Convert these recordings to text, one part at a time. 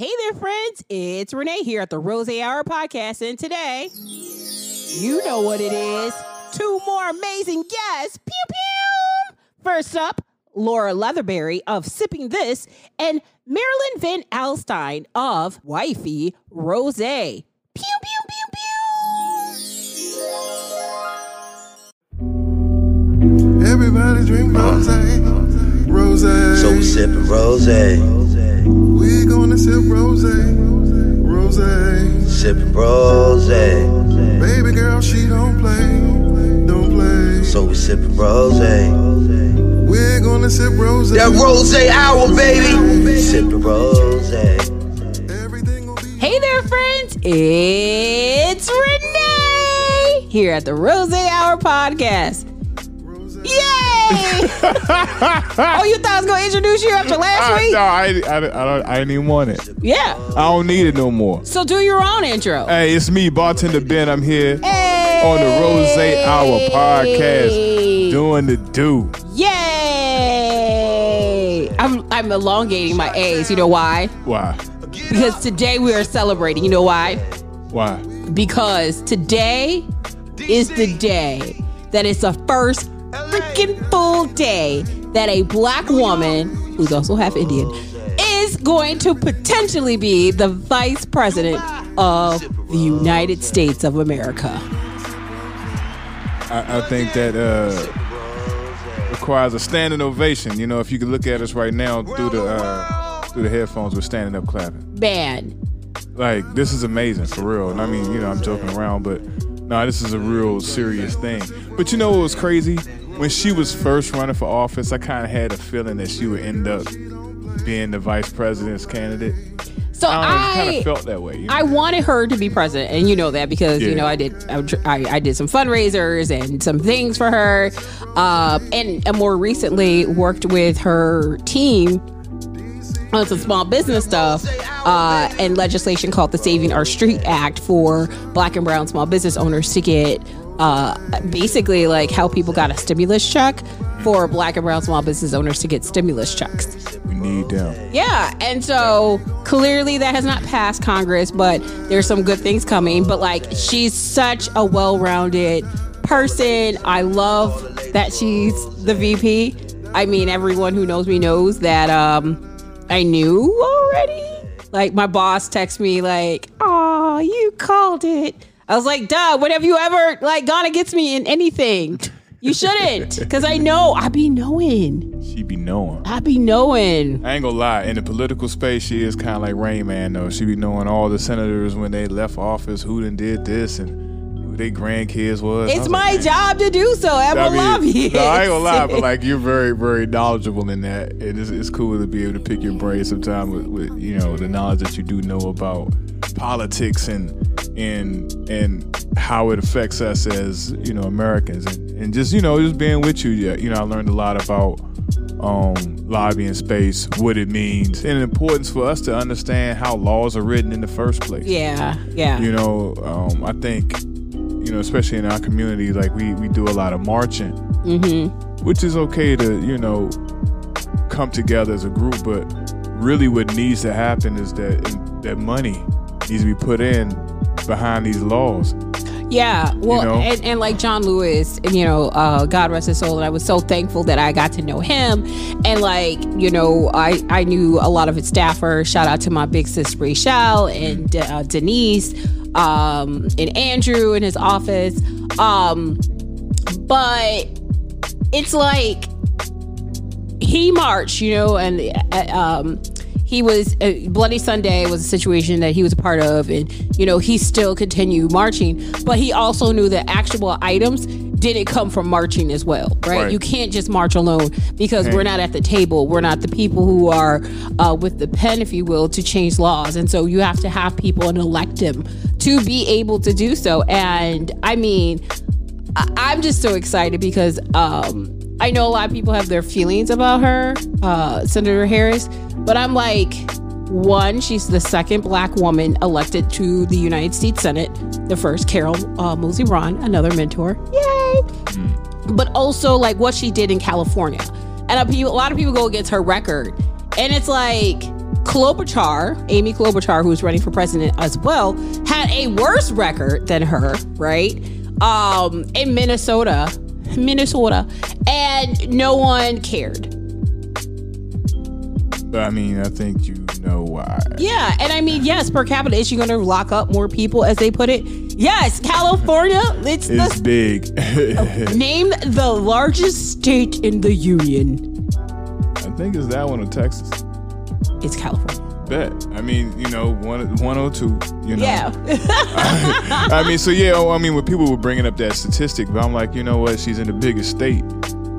Hey there, friends. It's Renee here at the Rose Hour Podcast. And today, you know what it is. Two more amazing guests. Pew pew. First up, Laura Leatherberry of Sipping This and Marilyn Van Alstein of Wifey Rosé. Pew pew pew pew. Everybody drink rose, uh-huh. Rose. So we sipping rose, We gonna sip rose, rose. sipping rose. Baby girl, she don't play, don't play. So we sipping rose. We're gonna sip rose. That rose hour, baby. Sipping rose. Everything. Hey there, friends. It's Renee here at the Rose Hour Podcast. Oh, you thought I was going to introduce you after last Uh, week? no, I, I, I, don't, I didn't even want it. Yeah. I don't need it no more. So do your own intro. Hey, it's me, bartender Ben. I'm here Hey! on the Rose Hour podcast, doing the do. Yay! I'm I'm elongating my A's. You know why? Why? Because today we are celebrating. You know why? Why? Because today is the day that it's the first freaking full day that a black woman, who's also half Indian, is going to potentially be the vice president of the United States of America. I, I think that uh, requires a standing ovation. You know, if you can look at us right now through the uh, through the headphones, we're standing up clapping. Man, Like this is amazing for real. And I mean, you know, I'm joking around, but no, this is a real serious thing. But you know what was crazy? When she was first running for office, I kind of had a feeling that she would end up being the vice president's candidate. so I, kind of felt that way. You know? I wanted her to be president, and you know that because you know I did I, I, I did some fundraisers and some things for her, uh, and, and more recently worked with her team on some small business stuff uh, and legislation called the Saving Our Street Act for Black and Brown small business owners to get uh, basically like how people got a stimulus check for Black and Brown small business owners to get stimulus checks. we need them. Yeah, and so clearly that has not passed Congress, but there's some good things coming. But like, she's such a well-rounded person. I love that she's the VP. I mean, everyone who knows me knows that um, I knew already. Like my boss texted me like, "Oh, you called it." I was like, "Duh, what have you ever like gone against me in anything?" You shouldn't, because I know I be knowing. She be knowing. I be knowing. I ain't gonna lie. In the political space, she is kind of like Rain Man, though. She be knowing all the senators when they left office, who done did this, and who their grandkids was. It's was my like, job to do so. I'm I a mean, lobbyist. No, I ain't gonna lie, but like you're very, very knowledgeable in that, and it's, it's cool to be able to pick your brain sometime with, with you know the knowledge that you do know about politics and and and how it affects us as you know Americans, and, and just you know just being with you, yeah, you know I learned a lot about um, lobbying space, what it means, and the importance for us to understand how laws are written in the first place yeah, yeah. you know um, i think you know especially in our community like we, we do a lot of marching Mm-hmm. which is okay to you know come together as a group but really what needs to happen is that that money needs to be put in behind these laws Yeah, well, know? and, and like John Lewis, you know, uh, God rest his soul, and I was so thankful that I got to know him, and like you know, I I knew a lot of his staffers. Shout out to my big sis Rachel and uh, Denise, um, and Andrew in his office, um, but it's like he marched, you know, and uh, um, he was uh, Bloody Sunday was a situation that he was a part of, and you know he still continued marching, but he also knew the actual items didn't come from marching as well, right? Right. You can't just march alone because we're not at the table. We're not the people who are uh, with the pen, if you will, to change laws, and so you have to have people and elect them to be able to do so. And I mean, I- I'm just so excited because um, I know a lot of people have their feelings about her, uh, Senator Harris, but I'm like, one, she's the second black woman elected to the United States Senate, the first Carol uh, Moseley Braun, another mentor. Yay! But also, like, what she did in California. And a, people, a lot of people go against her record. And it's like, Klobuchar, Amy Klobuchar, who's running for president as well, had a worse record than her, right? Um, in Minnesota, Minnesota, and no one cared. I mean, I think you know Yeah, and I mean, yes, per capita, is she going to lock up more people, as they put it? Yes, California, it's It's the big. name the largest state in the union. I think it's that one in Texas. It's California. Bet. I mean, you know, one one or two. You know. Yeah, I mean, so yeah. oh, I mean, when people were bringing up that statistic, but I'm like, you know what? She's in the biggest state.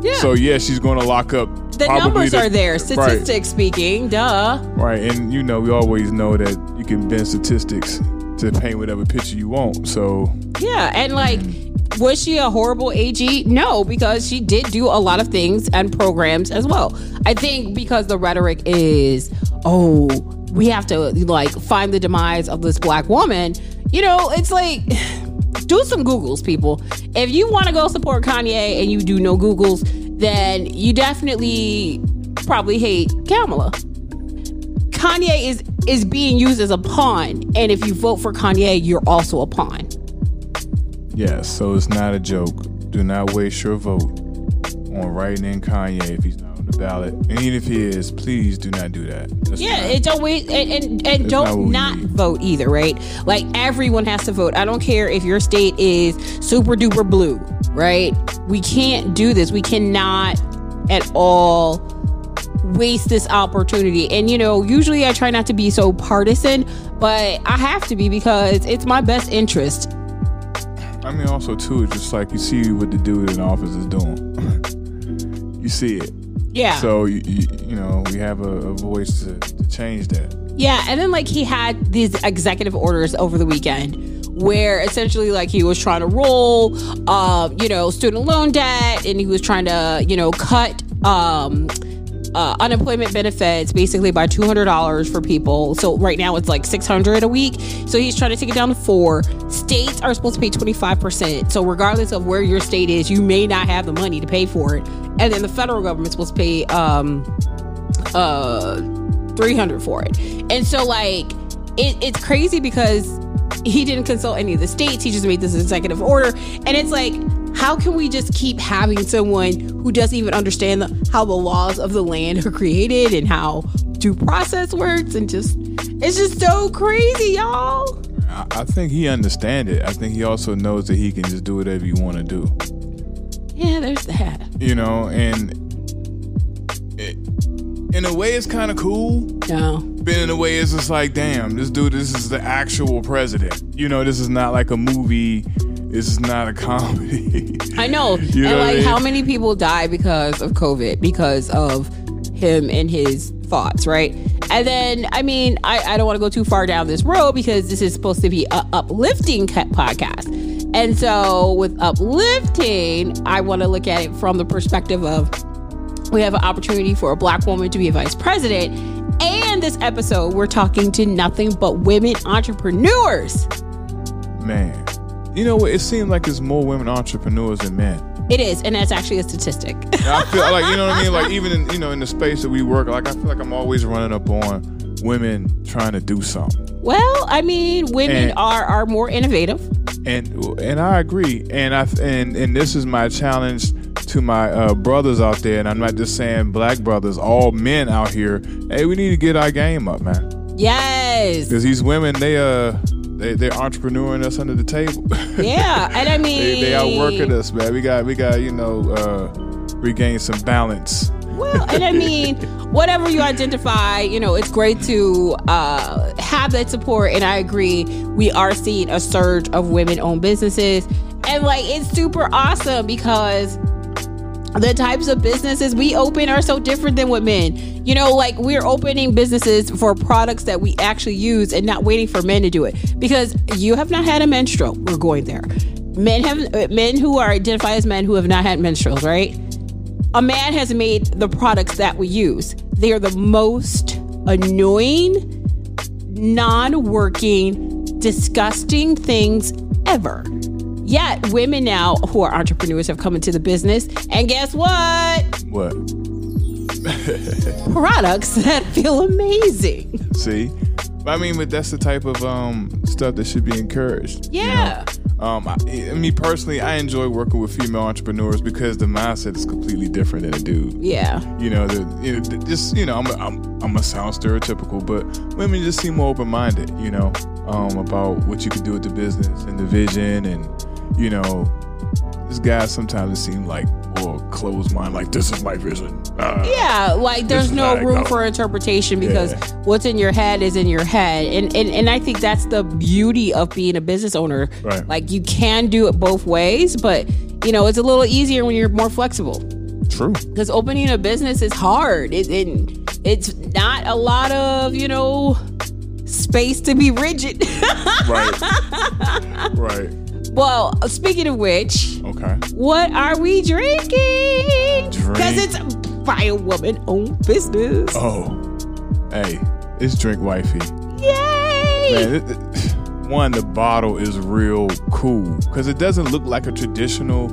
yeah. So yeah, she's going to lock up. The numbers the- are there, Right. statistics speaking. Duh. Right, and you know we always know that you can bend statistics to paint whatever picture you want. So Yeah, and like, was she a horrible AG? No, because she did do a lot of things and programs as well. I think because the rhetoric is, oh, we have to like find the demise of this black woman. You know, it's like. Do some Googles, people. If you want to go support Kanye and you do no Googles, then you definitely probably hate Kamala. Kanye is is being used as a pawn, and if you vote for Kanye, you're also a pawn. yes, so it's not a joke. Do not waste your vote on writing in Kanye if he's not on the ballot, and even if he is, please do not do that. That's Yeah, not- it don't wait and and, and It's not don't not vote either, right? Like everyone has to vote. I don't care if your state is super duper blue, right? We can't do this. We cannot at all waste this opportunity. And you know, usually I try not to be so partisan, but I have to be because it's my best interest. I mean, also too, it's just like you see what the dude in office is doing. you see it. Yeah. So you, you, you know we have a, a voice to, to change that. Yeah, and then like he had these executive orders over the weekend where essentially like he was trying to roll um, you know, student loan debt and he was trying to, you know, cut um uh, unemployment benefits basically by two hundred dollars for people. So right now it's like six hundred a week. So he's trying to take it down to four. States are supposed to pay twenty five percent. So regardless of where your state is, you may not have the money to pay for it. And then the federal government's supposed to pay um, uh 300 for it and so like it, it's crazy because he didn't consult any of the states he just made this executive order and it's like how can we just keep having someone who doesn't even understand the, how the laws of the land are created and how due process works and just it's just so crazy y'all I, I think he understands it. I think he also knows that he can just do whatever you want to do. yeah there's that You know, and it, in a way, it's kind of cool. no But in a way, it's just like, damn, this dude, this is the actual president. You know, this is not like a movie. This is not a comedy. I know. You know and what I like mean? how many people die because of COVID, because of him and his thoughts, right? And then, I mean, I, I don't want to go too far down this road because this is supposed to be a uplifting podcast. And so, with uplifting, I want to look at it from the perspective of we have an opportunity for a black woman to be a vice president. This episode, we're talking to nothing but women entrepreneurs. Man, you know what? It seems like there's more women entrepreneurs than men. It is, and that's actually a statistic. I feel like you know what I mean. Like even in you know in the space that we work, like I feel like I'm always running up on women trying to do something. Well, I mean, women And- are are more innovative. and and I agree. And I and and this is my challenge to my uh, brothers out there. And I'm not just saying black brothers, all men out here. Hey, we need to get our game up, man. Yes. Because these women, they uh, they they're entrepreneuring us under the table. Yeah, and I mean, they they outworking us, man. We got we got you know uh, regain some balance. Well, and I mean, whatever you identify, you know, it's great to uh, have that support. And I agree, we are seeing a surge of women-owned businesses, and like it's super awesome because the types of businesses we open are so different than what men. You know, like we're opening businesses for products that we actually use and not waiting for men to do it. Because you have not had a menstrual. We're going there. Men have men who are identified as men who have not had menstruals, right? A man has made the products that we use. They are the most annoying, non-working, disgusting things ever. Yet women now who are entrepreneurs have come into the business, and guess what? What? products that feel amazing. See, I mean, but that's the type of um stuff that should be encouraged. you know? Yeah. Um, I, me personally, I enjoy working with female entrepreneurs because the mindset is completely different than a dude. Yeah. You know, the, you know, just you know, I'm a, I'm I'm a sound stereotypical, but women just seem more open minded. You know, um, about what you can do with the business and the vision, and you know, this guy sometimes it seem like more closed mind. Like this is my vision. Uh, Yeah, like there's no room for interpretation because Yeah. what's in your head is in your head. And, and and I think that's the beauty of being a business owner. Right. Like you can do it both ways, but you know, it's a little easier when you're more flexible. True. Because opening a business is hard. It, it it's not a lot of, you know, space to be rigid. Right. right. Well, speaking of which, Okay. what are we drinking? Because it's by a woman owned business. Oh, hey, it's drink wifey. Yay! Man, it, it- one, the bottle is real cool because it doesn't look like a traditional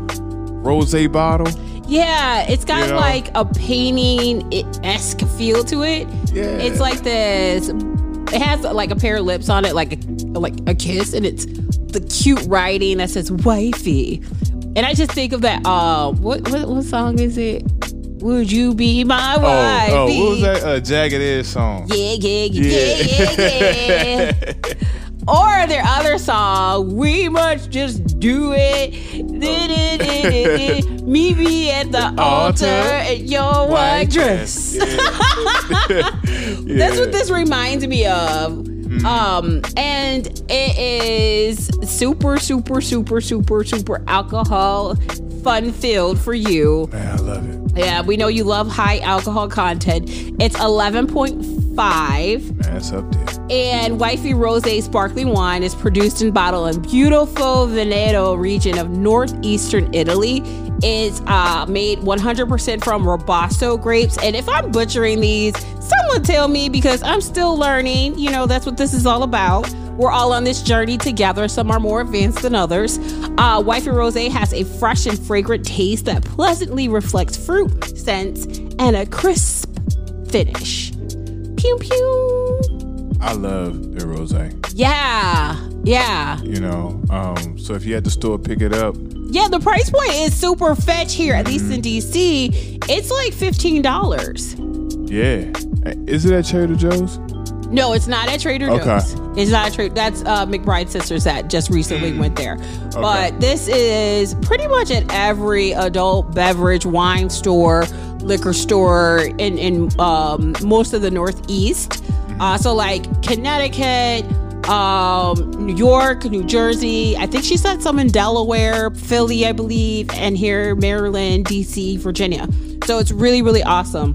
rose bottle. Yeah, it's got You know? like a painting esque feel to it. Yeah. It's like this. It has like a pair of lips on it, like a like a kiss, and it's the cute writing that says "wifey." And I just think of that. Uh, what what, what song is it? Would you be my Oh, wifey? oh, what was that? Uh, Jagged Edge song. Yeah, yeah, yeah, yeah, yeah. Or their other song, we must just do it. Meet me at the altar in your white dress. That's what this reminds me of. Um, and it is super, super, super, super, super alcohol fun filled for you. Man, I love it. Yeah, we know you love high alcohol content. It's 11.5. Man, it's up there. And Wifey Rosé Sparkling Wine is produced and bottled in beautiful Veneto region of northeastern Italy. It's uh, made 100% from Robusto grapes. And if I'm butchering these, someone tell me because I'm still learning. You know, that's what this is all about. We're all on this journey together. Some are more advanced than others. Uh, Wifey Rosé has a fresh and fragrant taste that pleasantly reflects fruit, scents, and a crisp finish. Pew pew. I love the rose. Yeah, yeah, You know, um, so if you had the store pick it up, yeah. The price point is super fetch here, at least in DC. It's like fifteen dollars. yeah. Is it at Trader Joe's? No, it's not at Trader Okay. Joe's. It's not a Trader. That's uh, McBride Sisters that just recently went there. But this is pretty much at every adult beverage wine store, liquor store in in um, most of the Northeast. Uh, so like Connecticut, um, New York, New Jersey. I think she said some in Delaware, Philly, I believe, and here Maryland, DC, Virginia. So it's really really awesome.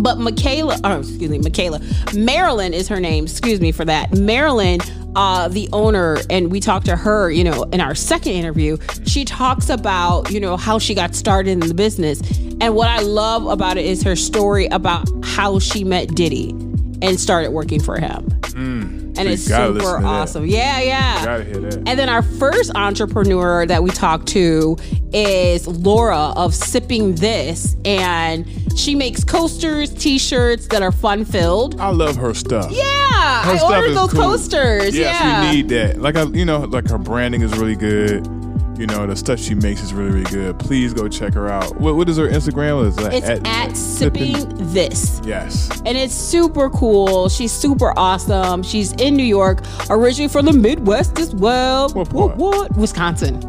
But Michaela, oh, excuse me, Michaela, Marilyn is her name. Excuse me for that. Marilyn, uh, the owner, and we talked to her, you know, in our second interview. She talks about, you know, how she got started in the business. And what I love about it is her story about how she met Diddy and started working for him. Mm. and so you it's super awesome. Yeah, yeah. Gotta hear that. And then our first entrepreneur that we talked to is Laura of Sipping This, and she makes coasters, t-shirts that are fun filled. I love her stuff. Yeah, Her I stuff ordered those cool. coasters. Yes, yeah, we need that. Like I, you know, like her branding is really good. You know, the stuff she makes is really, really good. Please go check her out. What, what is her Instagram? What is that? it's at, Sipping This. Yes. And it's super cool. She's super awesome. She's in New York, originally from the Midwest as well. What part? what? Wisconsin.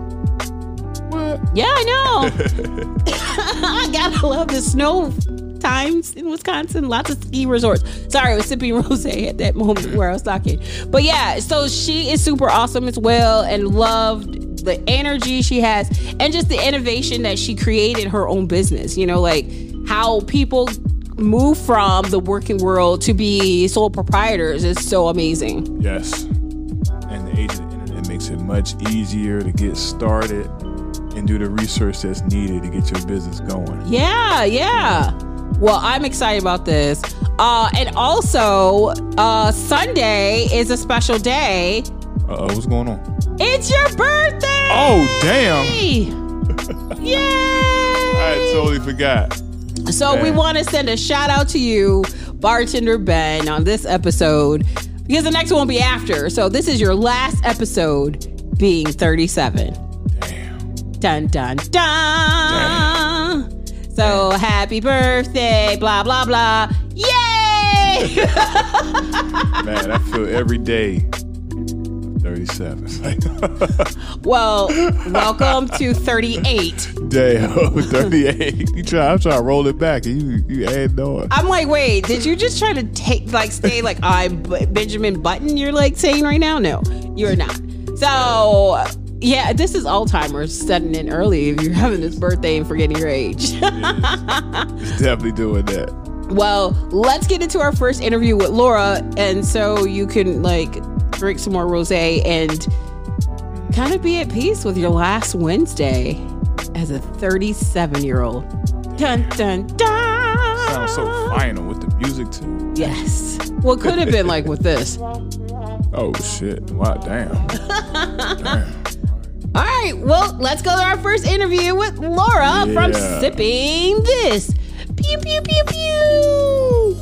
What? Yeah, I know. I gotta love the snow times in Wisconsin. Lots of ski resorts. Sorry, I was sipping rose at that moment where I was talking. But yeah, so she is super awesome as well and loved the energy she has and just the innovation that she created her own business. You know, like how people move from the working world to be sole proprietors is so amazing. Yes. And the age of the internet makes it much easier to get started and do the research that's needed to get your business going. Yeah, yeah. Well, I'm excited about this. Uh, and also, uh, Sunday is a special day. Uh oh, what's going on? It's your birthday! Oh, damn. Yay! I totally forgot. So we want to send a shout out to you, bartender Ben, on this episode because the next one will be after. So this is your last episode, being 37. Damn. Dun dun dun. So happy birthday, blah blah blah. Yay! Man, I feel every day 37. well, welcome to 38. Damn, 38. You try, I'm trying to roll it back and you, you add on. I'm like, wait, did you just try to take, like, stay like I'm B- Benjamin Button? You're like saying right now? No, you're not. So, yeah, this is Alzheimer's setting in early if you're having this birthday and forgetting your age. It's definitely doing that. well, let's get into our first interview with Laura. And so you can, like, drink some more rose and kind of be at peace with your last Wednesday as a 37 year old. Dun, dun, dun. Sounds so final with the music too. Yes. What could have been like with this. Oh shit! Wow, damn. damn. All right, well, let's go to our first interview with Laura from Sipping This. Pew, pew, pew, pew.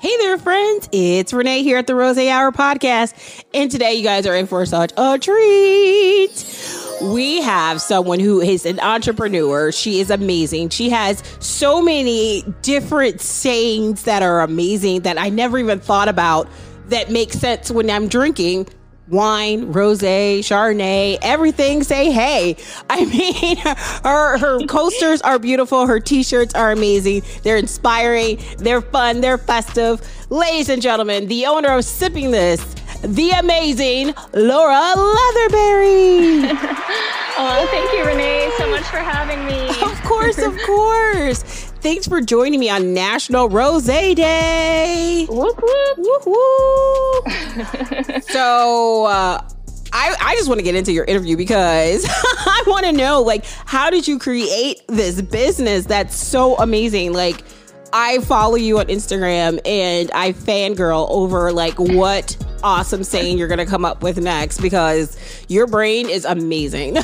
Hey there, friends. It's Renee here at the Rose Hour podcast. And today, you guys are in for such a treat. We have someone who is an entrepreneur. She is amazing. She has so many different sayings that are amazing that I never even thought about that make sense when I'm drinking wine, rosé, chardonnay, everything say hey. I mean, her her coasters are beautiful, her t-shirts are amazing. They're inspiring, they're fun, they're festive. Ladies and gentlemen, the owner of Sipping This, the amazing Laura Leatherberry. Oh, thank you, Renee, so much for having me. of course, of course. Thanks for joining me on National Rosé Day. Whoop whoop. Woo woo. so uh, I I just want to get into your interview because I want to know like how did you create this business that's so amazing? Like I follow you on Instagram and I fangirl over like what awesome saying you're gonna come up with next because your brain is amazing.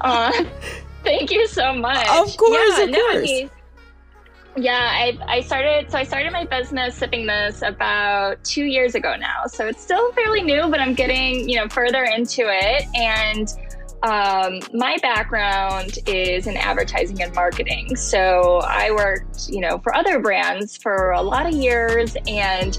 Aw, thank you so much. Of course, yeah, of no, I mean, yeah, I, I started. So I started my business sipping this about two years ago now. So it's still fairly new, but I'm getting you know further into it. And um, my background is in advertising and marketing. So I worked you know for other brands for a lot of years and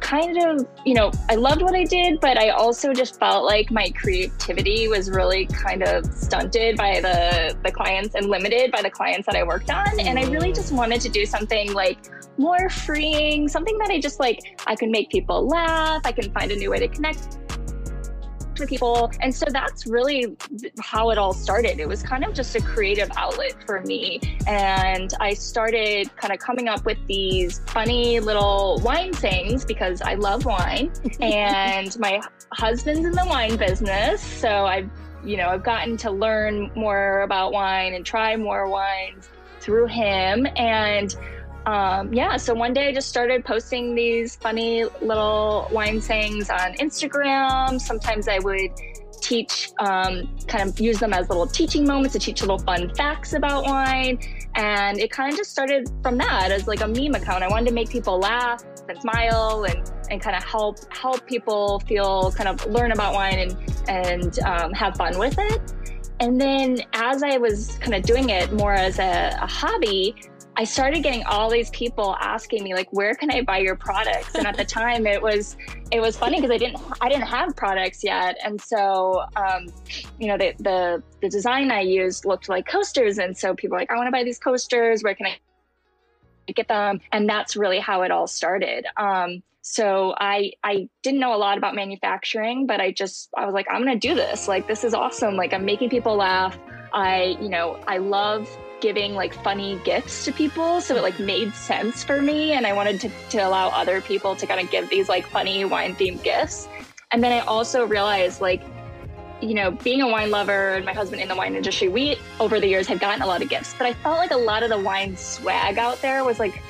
kind of, you know, I loved what I did, but I also just felt like my creativity was really kind of stunted by the the clients and limited by the clients that I worked on. And I really just wanted to do something like more freeing, something that I just like I can make people laugh, I can find a new way to connect with people. And so that's really how it all started. It was kind of just a creative outlet for me. And I started kind of coming up with these funny little wine things because I love wine. and my husband's in the wine business. So I've, you know, I've gotten to learn more about wine and try more wines through him. And um, yeah, so one day I just started posting these funny little wine sayings on Instagram. Sometimes I would teach, um, kind of use them as little teaching moments to teach little fun facts about wine. And it kind of just started from that as like a meme account. I wanted to make people laugh and smile and, and kind of help help people feel kind of learn about wine and and um, have fun with it. And then as I was kind of doing it more as a, a hobby, I started getting all these people asking me like, "Where can I buy your products?" And at the time, it was it was funny because I didn't I didn't have products yet, and so um, you know the, the the design I used looked like coasters, and so people were like, "I want to buy these coasters. Where can I get them?" And that's really how it all started. Um, so I I didn't know a lot about manufacturing, but I just I was like, I'm gonna do this. Like this is awesome. Like I'm making people laugh. I you know I love giving like funny gifts to people so it like made sense for me and i wanted to, to allow other people to kind of give these like funny wine themed gifts and then i also realized like you know being a wine lover and my husband in the wine industry we over the years had gotten a lot of gifts but i felt like a lot of the wine swag out there was like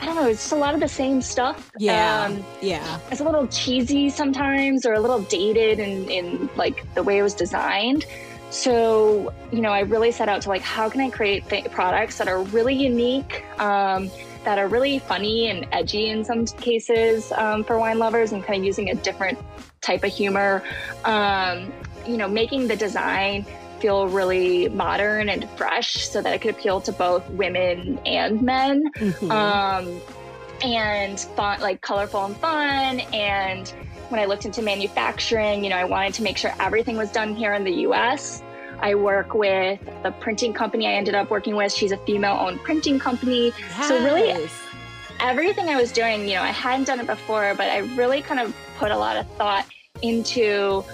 I don't know, it's just a lot of the same stuff. Yeah. Um, yeah. it's a little cheesy sometimes or a little dated in, in like the way it was designed. So, you know, I really set out to like, how can I create th- products that are really unique, um, that are really funny and edgy in some cases um, for wine lovers and kind of using a different type of humor. Um, you know, making the design feel really modern and fresh so that it could appeal to both women and men. Mhm. Um, and fun, like colorful and fun. And when I looked into manufacturing, you know, I wanted to make sure everything was done here in the US. I work with the printing company I ended up working with. She's a female owned printing company. So really everything I was doing, you know, I hadn't done it before, but I really kind of put a lot of thought into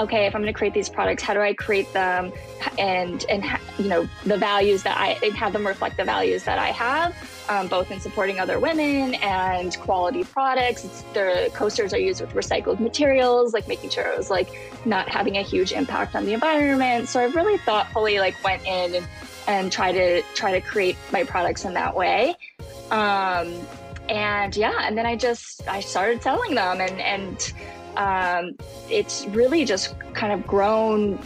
okay, if I'm going to create these products, how do I create them and and you know, the values that I and have them reflect the values that I have, um, both in supporting other women and quality products. It's, the coasters are used with recycled materials, like making sure it was like not having a huge impact on the environment. So I've really thoughtfully like went in and, and try to try to create my products in that way. Um, and yeah, and then I just I started selling them, and and um, it's really just kind of grown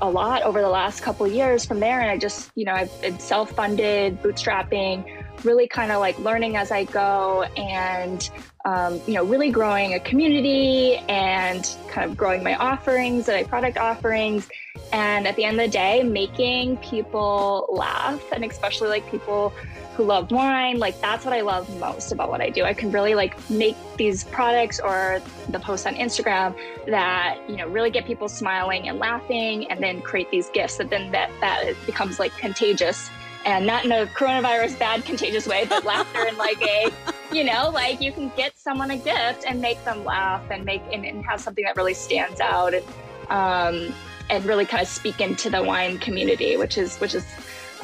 a lot over the last couple years from there. And I just you know I've been self funded, bootstrapping, really kind of like learning as I go, and um, you know really growing a community and kind of growing my offerings, and my product offerings. And at the end of the day, making people laugh, and especially like people who love wine like that's what i love most about what i do i can really like make these products or the posts on instagram that you know really get people smiling and laughing and then create these gifts that then that that becomes like contagious and not in a coronavirus bad contagious way but laughter in like a you know like you can get someone a gift and make them laugh and make and, and have something that really stands out and um and really kind of speak into the wine community which is which is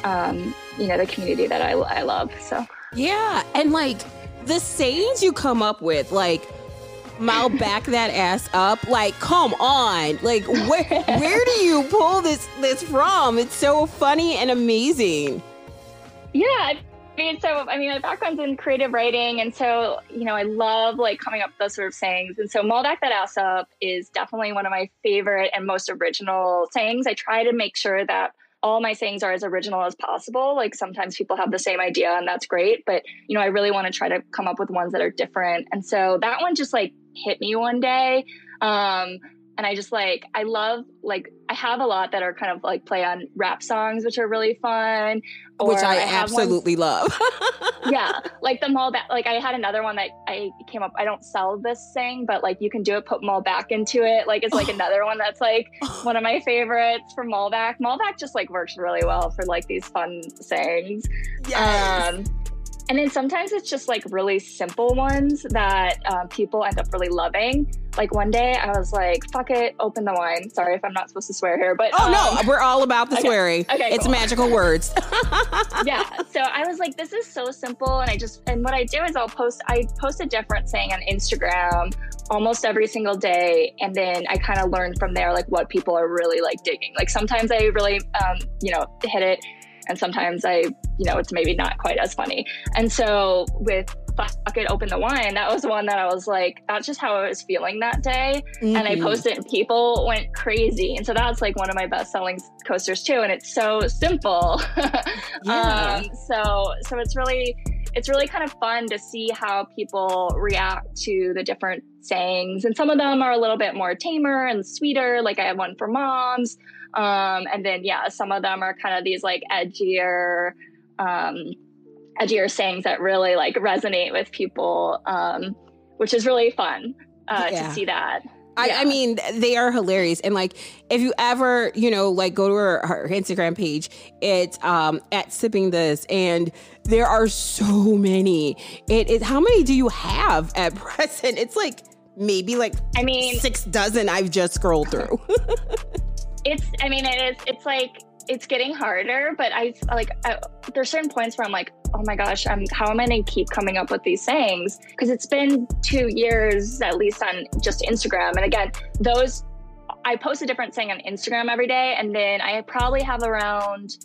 um, you know, the community that I, I love. So Yeah, and like the sayings you come up with, like "I'll back that ass up." Like, come on, like where where do you pull this this from? It's so funny and amazing. Yeah, I mean, so I mean, my background's in creative writing, and so you know, I love like coming up with those sort of sayings. And so, "Malbec that ass up" is definitely one of my favorite and most original sayings. I try to make sure that all my sayings are as original as possible. Like sometimes people have the same idea and that's great, but you know, I really want to try to come up with ones that are different. And so that one just like hit me one day. Um, and I just like I love like I have a lot that are kind of like play on rap songs, which are really fun. Which I, ones- absolutely love. yeah, like the Malbec. Like I had another one that I came up. I don't sell this thing, but like you can do it. Put Malbec into it. Like it's like another one that's like one of my favorites from Malbec. Mall back just like works really well for like these fun sayings. Um, and then sometimes it's just like really simple ones that um, people end up really loving. Like one day I was like, fuck it, open the wine. Sorry if I'm not supposed to swear here, but oh um, no, we're all about the okay, swearing. okay, it's cool. magical words. yeah so i was like this is so simple and i just and what i do is i'll post i post a different saying on instagram almost every single day and then i kind of learn from there like what people are really like digging like sometimes i really um, you know hit it and sometimes i you know it's maybe not quite as funny and so with fuck it open the wine that was one that i was like that's just how i was feeling that day and I Mhm. posted it and people went crazy. And so that's like one of my best selling coasters too. And it's so simple. Yeah. um, so so it's really it's really kind of fun to see how people react to the different sayings. And some of them are a little bit more tamer and sweeter. Like I have one for moms. Um, and then yeah, some of them are kind of these like edgier, um, edgier sayings that really like resonate with people, um, which is really fun uh, Yeah. to see that. I, Yeah. I mean, they are hilarious. And like, if you ever, you know, like go to her, her Instagram page, it's um at sipping this, and there are so many. It is how many do you have at present? It's like maybe like I mean, six dozen. I've just scrolled through. it's i mean it is it's like it's getting harder but i like I, there's certain points where i'm like oh my gosh i'm how am i going to keep coming up with these sayings because it's been two years at least on just instagram. And again those i post a different saying on instagram every day and then i probably have around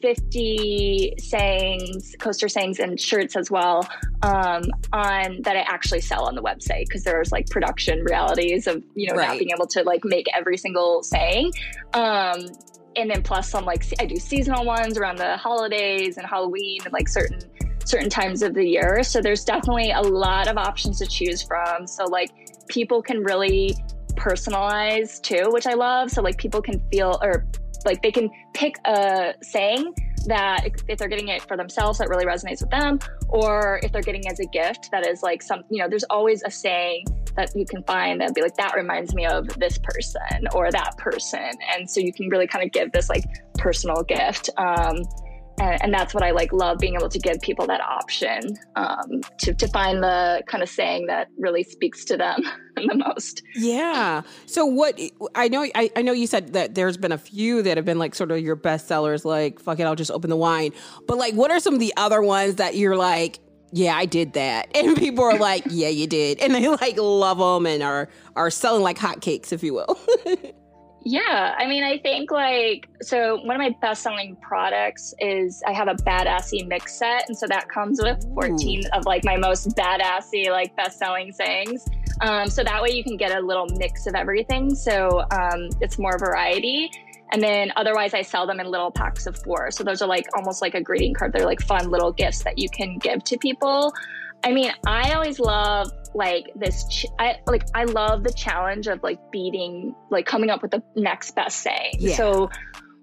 50 sayings, coaster sayings, and shirts as well um, on that I actually sell on the website because there's like production realities of you know Right. not being able to like make every single saying. Um, and then plus some like I do seasonal ones around the holidays and Halloween and like certain certain times of the year. So there's definitely a lot of options to choose from. So like people can really personalize too, which I love. So like people can feel or like they can pick a saying that if- they're getting it for themselves that really resonates with them or if they're getting as a gift that is like some you know there's always a saying that you can find that be like that reminds me of this person or that person. And so you can really kind of give this like personal gift um, and, and that's what I like love being able to give people that option um, to, to find the kind of saying that really speaks to them the most. Yeah. So what I know I, I know you said that there's been a few that have been like sort of your best sellers, like fuck it, I'll just open the wine. But like what are some of the other ones that you're like, yeah, I did that. And people are like, yeah, you did. And they like love them and are are selling like hotcakes, if you will. Yeah, I mean, I think like so. One of my best-selling products is I have a badassy mix set, and so that comes with 14 of like my most badassy like best-selling sayings. Um, so that way you can get a little mix of everything. So um, it's more variety. And then otherwise, I sell them in little packs of four. So those are like almost like a greeting card. They're like fun little gifts that you can give to people. I mean, I always love like this. Ch- I like I love the challenge of like beating, like coming up with the next best saying. Yeah. So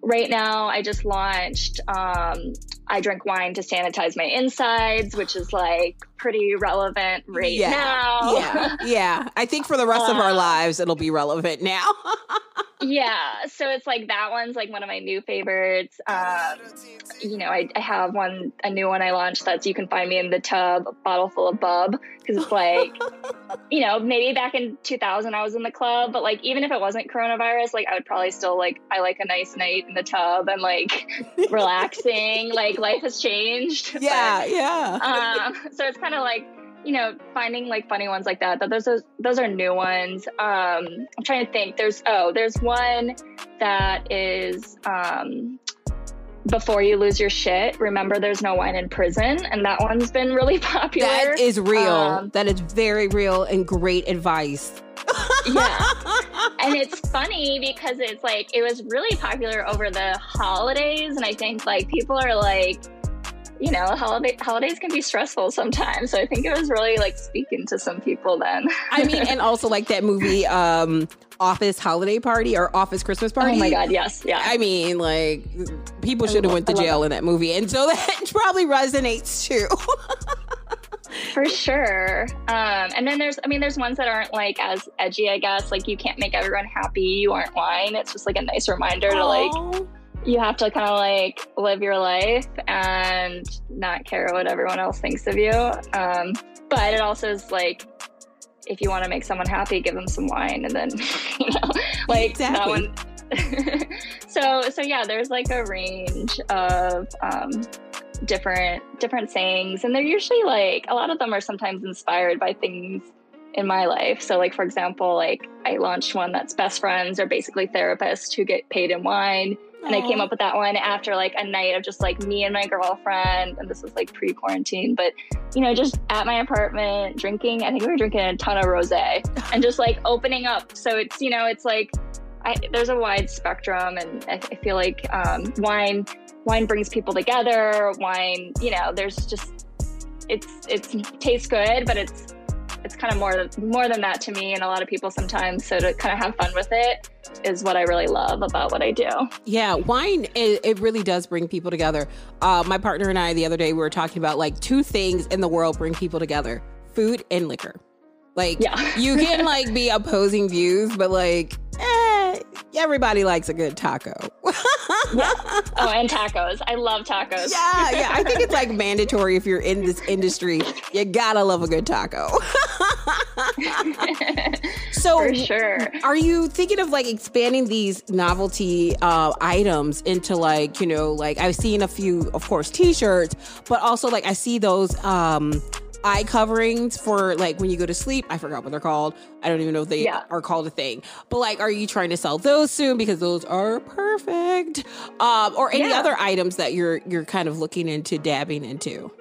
right now, I just launched. Um, I drink wine to sanitize my insides, which is like pretty relevant right yeah. now. Yeah. Yeah. I think for the rest of our Uh, lives it'll be relevant now. yeah so it's like that one's like one of my new favorites um you know I, I have one a new one i launched that's you can find me in the tub a bottle full of bub because it's like you know maybe back in 2000 i was in the club but like even if it wasn't coronavirus like i would probably still like i like a nice night in the tub and like relaxing like life has changed But, yeah, yeah. um, so it's kind of like you know finding like funny ones like that. That those are, those are new ones. Um, I'm trying to think. There's oh, there's one that is um, before you lose your shit. Remember, there's no wine in prison, and that one's been really popular. that is real. Um, that is very real and great advice. yeah. and it's funny because it's like it was really popular over the holidays, and I think like people are like. You know, holiday holidays can be stressful sometimes. So I think it was really like speaking to some people then. I mean, and also like that movie, um, Office Holiday Party or Office Christmas Party. Oh my god, yes, yeah. I mean, like people should have went to jail in that movie, and so that probably resonates too. For sure. Um, and then there's, I mean, there's ones that aren't like as edgy, I guess. Like you can't make everyone happy. You aren't wine. It's just like a nice reminder to like. You have to kind of like live your life and not care what everyone else thinks of you. Um, but it also is like, if you want to make someone happy, give them some wine, and then you know, like Exactly. that one. so, so yeah, there's like a range of um, different different sayings, and they're usually like a lot of them are sometimes inspired by things in my life. So, like for example, like I launched one that's best friends or basically therapists who get paid in wine. And I came up with that one after like a night of just like me and my girlfriend, and this was like pre-quarantine, but you know, just at my apartment drinking. I think we were drinking a ton of rosé and just like opening up. So it's you know, it's like I, there's a wide spectrum, and I, I feel like um, wine wine brings people together. Wine, you know, there's just it's it's tastes good, but it's it's kind of more more than that to me and a lot of people sometimes. So to kind of have fun with it is what I really love about what I do. Yeah, wine it, it really does bring people together. Uh, my partner and I the other day we were talking about like two things in the world bring people together: food and liquor. Like Yeah. you can like be opposing views, but like everybody likes a good taco. Oh, and tacos. I love tacos. yeah, yeah. I think it's like mandatory if you're in this industry. You gotta love a good taco. So, For sure. are you thinking of like expanding these novelty uh, items into like you know like I've seen a few, of course, T-shirts, but also like I see those um, eye coverings for like when you go to sleep. I forgot what they're called. I don't even know if they Yeah. are called a thing. But like, are you trying to sell those soon because those are perfect? Um, or any Yeah. other items that you're you're kind of looking into dabbing into?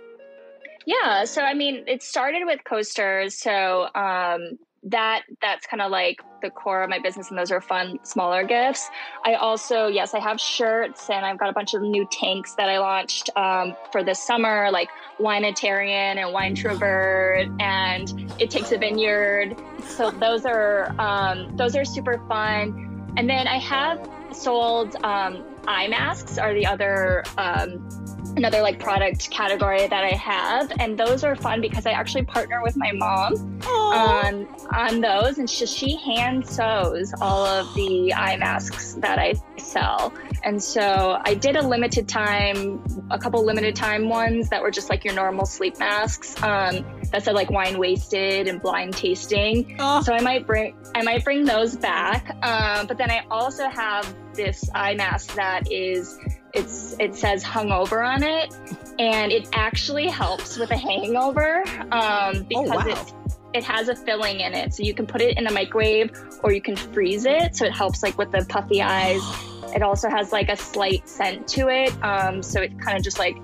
Yeah, so I mean, it started with coasters, so um, that that's kind of like the core of my business, and those are fun, smaller gifts. I also, yes, I have shirts, and I've got a bunch of new tanks that I launched um, for this summer, like Winetarian and Wine Trovert, and It Takes a Vineyard. So those are um, those are super fun. And then I have sold um, eye masks, are the other. Um, another like product category that I have, and those are fun because I actually partner with my mom on on those, and she, she hand sews all of the eye masks that I sell. And so I did a limited time, a couple limited time ones that were just like your normal sleep masks. Um, that said like wine wasted and blind tasting. Oh. So I might bring I might bring those back. Um, but then I also have this eye mask that is it's it says hungover on it, and it actually helps with a hangover um, because wow. it it has a filling in it, so you can put it in the microwave or you can freeze it, so it helps like with the puffy eyes. It also has like a slight scent to it, um, so it kind of just like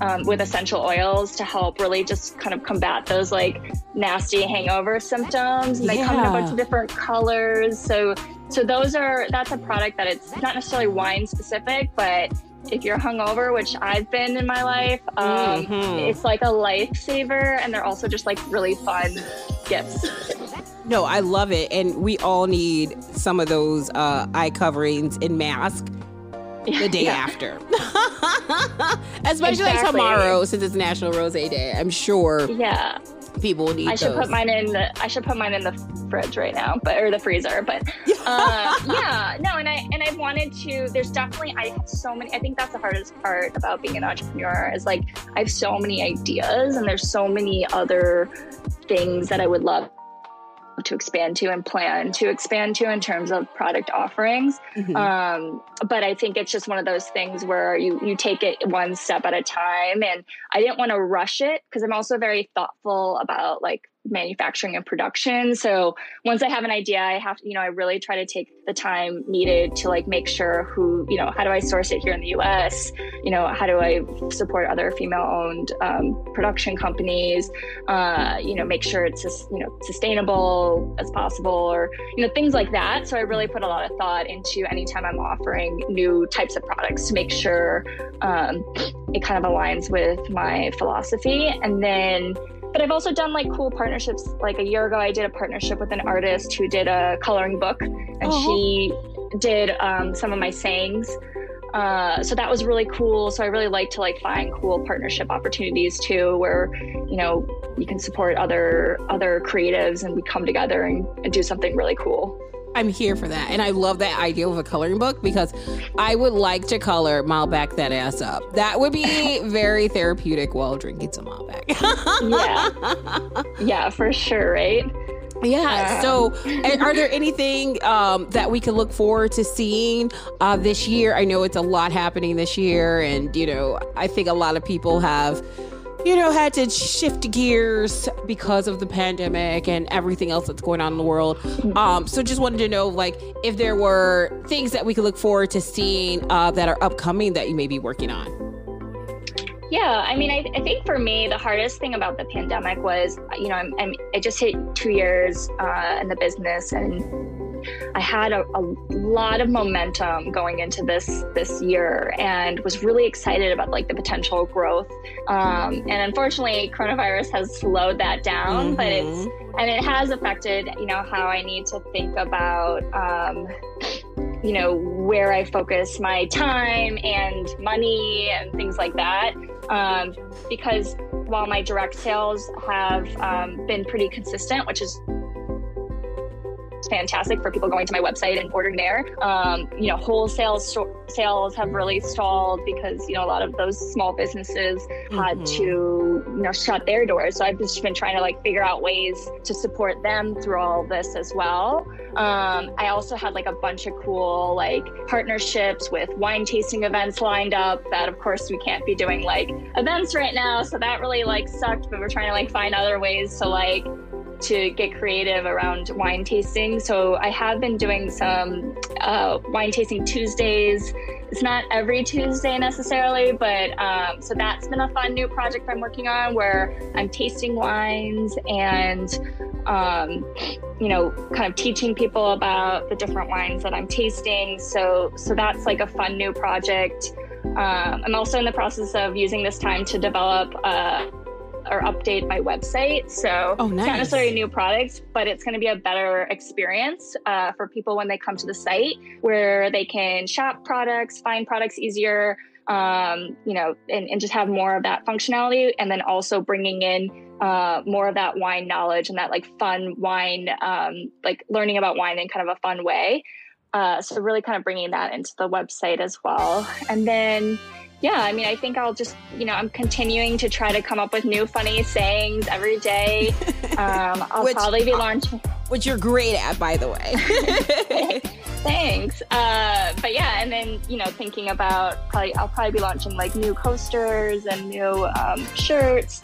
um, with essential oils to help really just kind of combat those like nasty hangover symptoms. And they come in a bunch of different colors. So so those are that's a product that it's not necessarily wine specific, but if you're hungover, which I've been in my life, um, Mhm. it's like a lifesaver, and they're also just like really fun gifts. No, I love it, and we all need some of those uh, eye coverings and mask the day Yeah. after, especially like tomorrow since it's National Rose Day. I'm sure Yeah, people will need. I should those. put mine in the. I should put mine in the fridge right now, but or the freezer. But uh, yeah, no, and I and I wanted to. There's definitely I have so many. I think that's the hardest part about being an entrepreneur is like I have so many ideas, and there's so many other things that I would love to expand to and plan to expand to in terms of product offerings. Mhm. Um, but I think it's just one of those things where you you take it one step at a time. And I didn't want to rush it because I'm also very thoughtful about like manufacturing and production. So once I have an idea, I have to, you know, I really try to take the time needed to like make sure who, you know, how do I source it here in the US? You know, how do I support other female owned um, production companies? Uh, you know, make sure it's, you know, sustainable as possible or, you know, things like that. So I really put a lot of thought into anytime I'm offering new types of products to make sure um, it kind of aligns with my philosophy. And then, but I've also done like cool partnerships. Like a year ago, I did a partnership with an artist who did a coloring book, and Oh. she did um, some of my sayings. Uh, so that was really cool. So I really like to like find cool partnership opportunities too, where you know you can support other other creatives and we come together and, and do something really cool. I'm here for that, and I love that idea of a coloring book because I would like to color Malbec that ass up. That would be very therapeutic while drinking some Malbec. Yeah, yeah, for sure, right? Yeah. Um, So, are there anything um, that we can look forward to seeing uh, this year? I know it's a lot happening this year, and you know, I think a lot of people have, you know, had to shift gears because of the pandemic and everything else that's going on in the world. Um, so, just wanted to know, like, if there were things that we could look forward to seeing uh, that are upcoming that you may be working on. Yeah, I mean, I, I think for me, the hardest thing about the pandemic was, you know, I'm, I'm, I just hit two years uh, in the business, and I had a, a lot of momentum going into this this year, and was really excited about like the potential growth. Um, and unfortunately, coronavirus has slowed that down, but it's and it has affected, you know, how I need to think about. Um, you know where I focus my time and money and things like that. Um, because while my direct sales have um, been pretty consistent, which is fantastic for people going to my website and ordering there. Um, you know, wholesale sto- sales have really stalled because you know a lot of those small businesses had Mhm. to you know shut their doors. So I've just been trying to like figure out ways to support them through all this as well. Um, I also had like a bunch of cool like partnerships with wine tasting events lined up that of course we can't be doing like events right now. So that really like sucked, but we're trying to like find other ways to like to get creative around wine tasting. So I have been doing some uh, wine tasting Tuesdays. It's not every Tuesday necessarily, but um, so that's been a fun new project I'm working on where I'm tasting wines and um, you know, kind of teaching people about the different wines that I'm tasting. So so that's like a fun new project. Um, I'm also in the process of using this time to develop. Uh, or update my website. So Oh, it's not necessarily a new product, but it's going to be a better experience uh, for people when they come to the site where they can shop products, find products easier, um, you know, and, and just have more of that functionality. And then also bringing in uh, more of that wine knowledge and that like fun wine, um, like learning about wine in kind of a fun way. Uh, so really kind of bringing that into the website as well. And then yeah, I mean, I think I'll just, you know, I'm continuing to try to come up with new funny sayings every day. Um, I'll Which- probably be launching. Which you're great at, by the way. Thanks. Uh, but yeah, and then you know, thinking about probably I'll probably be launching like new coasters and new um, shirts.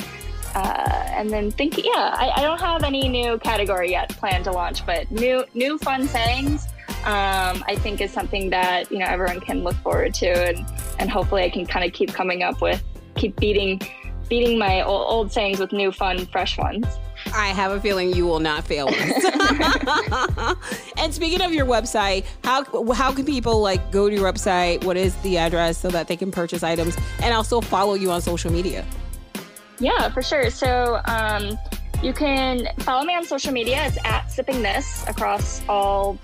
Uh, and then thinking, yeah, I, I don't have any new category yet planned to launch, but new new fun sayings. Um, I think is something that you know everyone can look forward to, and and hopefully I can kind of keep coming up with, keep beating beating my old, old sayings with new fun, fresh ones. I have a feeling you will not fail us. and speaking of your website, how how can people like go to your website? What is the address so that they can purchase items and also follow you on social media? Yeah, for sure. So um, you can follow me on social media. It's at sipping this across all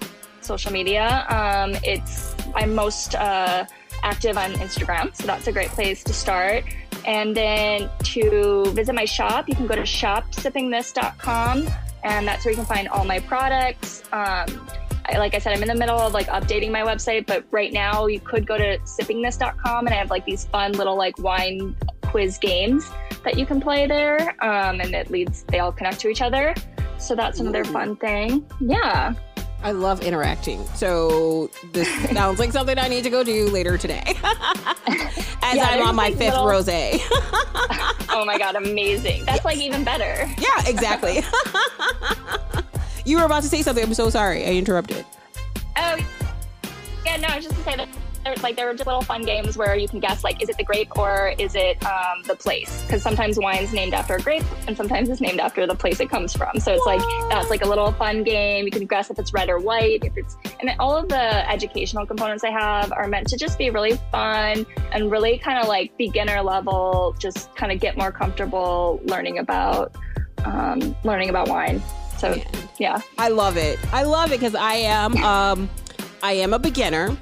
social media. Um, it's I'm most uh, active on Instagram, so that's a great place to start. And then to visit my shop, you can go to shopsippingthis.com, and that's where you can find all my products. Um, I, like I said, I'm in the middle of like updating my website, but right now you could go to sippingthis.com, and I have like these fun little like wine quiz games that you can play there, um, and it leads they all connect to each other. So that's another fun thing. Yeah. I love interacting. So this sounds like something I need to go do later today. As Yeah, I'm on my like, fifth little- rosé. Oh my god, amazing. That's like even better. yeah, exactly. you were about to say something. I'm so sorry. I interrupted. Oh, yeah. No, I was just going to say that. There's like there are just little fun games where you can guess like is it the grape or is it um, the place because sometimes wine's named after a grape and sometimes it's named after the place it comes from so it's like that's like a little fun game you can guess if it's red or white if it's and then all of the educational components I have are meant to just be really fun and really kind of like beginner level just kind of get more comfortable learning about um, learning about wine so Man. yeah I love it. I love it because I am um I am a beginner.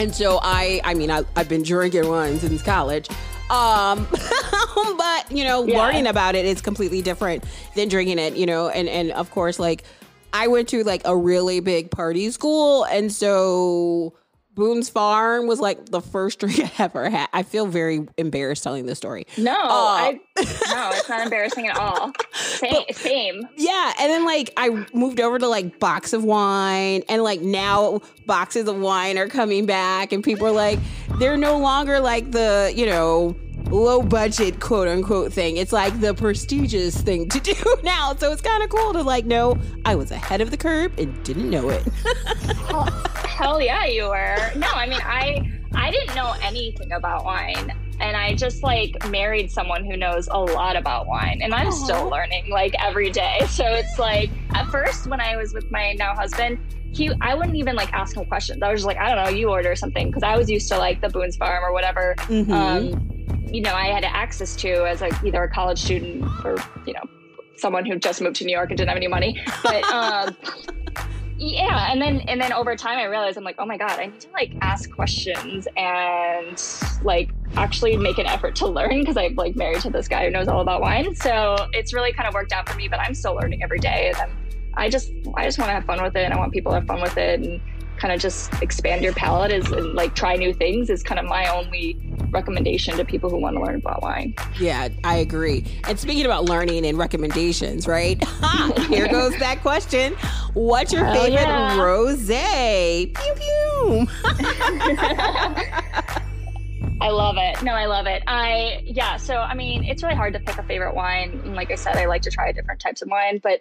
And so I I mean I, I've been drinking wine since college. Um but you know, Yeah. learning about it is completely different than drinking it, you know, and and of course like I went to like a really big party school and so Boone's Farm was like the first drink I ever had. I feel very embarrassed telling this story. No, Uh, I no, it's not embarrassing at all. Same, same. Yeah, and then like I moved over to like box of wine, and like now boxes of wine are coming back, and people are like, they're no longer like the you know low budget quote unquote thing. It's like the prestigious thing to do now. So it's kind of cool to like know I was ahead of the curve and didn't know it. Hell yeah, you were. No, I mean, I I didn't know anything about wine, and I just like married someone who knows a lot about wine, and I'm still learning like every day. So it's like at first when I was with my now husband. He, I wouldn't even like ask him questions. I was just like, I don't know, you order something because I was used to like the Boone's Farm or whatever. Mhm. um, you know, I had access to as a, either a college student or, you know, someone who just moved to New York and didn't have any money. But um, yeah, and then and then over time I realized I'm like, oh my god, I need to like ask questions and like actually make an effort to learn because I'm like married to this guy who knows all about wine. So it's really kind of worked out for me, but I'm still learning every day. And I'm, I just I just want to have fun with it and I want people to have fun with it and kind of just expand your palate is and like try new things is kind of my only recommendation to people who want to learn about wine. Yeah, I agree. And speaking about learning and recommendations, right? Here goes that question. What's your Hell favorite yeah. rosé? Pew pew. I love it. No, I love it. I yeah. So I mean, it's really hard to pick a favorite wine. And like I said, I like to try different types of wine, but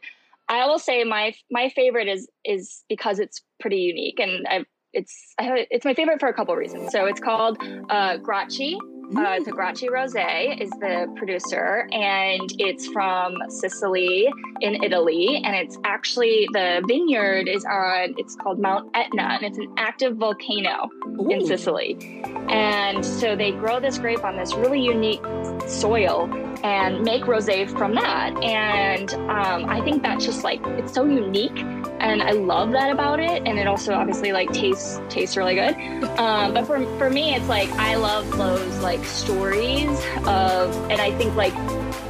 I will say my my favorite is is because it's pretty unique and I it's I it's my favorite for a couple reasons. So it's called uh, Graci. Uh, it's a Graci Rosé is the producer, and it's from Sicily in Italy. And it's actually the vineyard is on. It's called Mount Etna, and it's an active volcano in Sicily. And so they grow this grape on this really unique soil and make rosé from that. And um, I think that's just like it's so unique, and I love that about it. And it also obviously like tastes tastes really good. Um, but for for me, it's like I love those like stories of, and I think like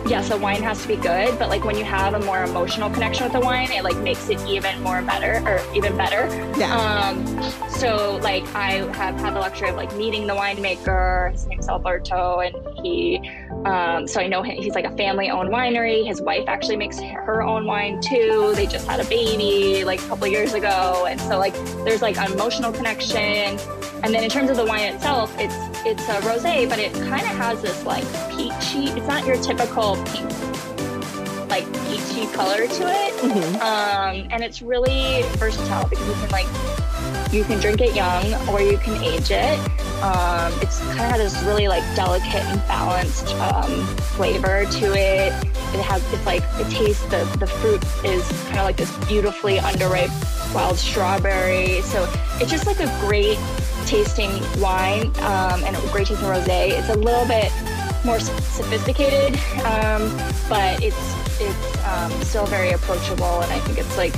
yes, a wine has to be good, but like when you have a more emotional connection with the wine, it like makes it even more better or even better. Yeah. Um, so like I have had the luxury of like meeting the winemaker. His name's Alberto, and he. Um, so I know him, he's like a family-owned winery. His wife actually makes her own wine too. They just had a baby like a couple years ago, and so like there's like an emotional connection. And then in terms of the wine itself, it's it's a rosé, but it kind of has this like peachy. It's not your typical like peachy color to it Mhm. um, and it's really versatile because you can like you can drink it young or you can age it. Um, it's kind of has this really like delicate and balanced um, flavor to it. It has it's like it tastes the the fruit is kind of like this beautifully underripe wild strawberry. So it's just like a great tasting wine um, and a great tasting rosé. It's a little bit more sophisticated, um, but it's it's um, still very approachable, and I think it's like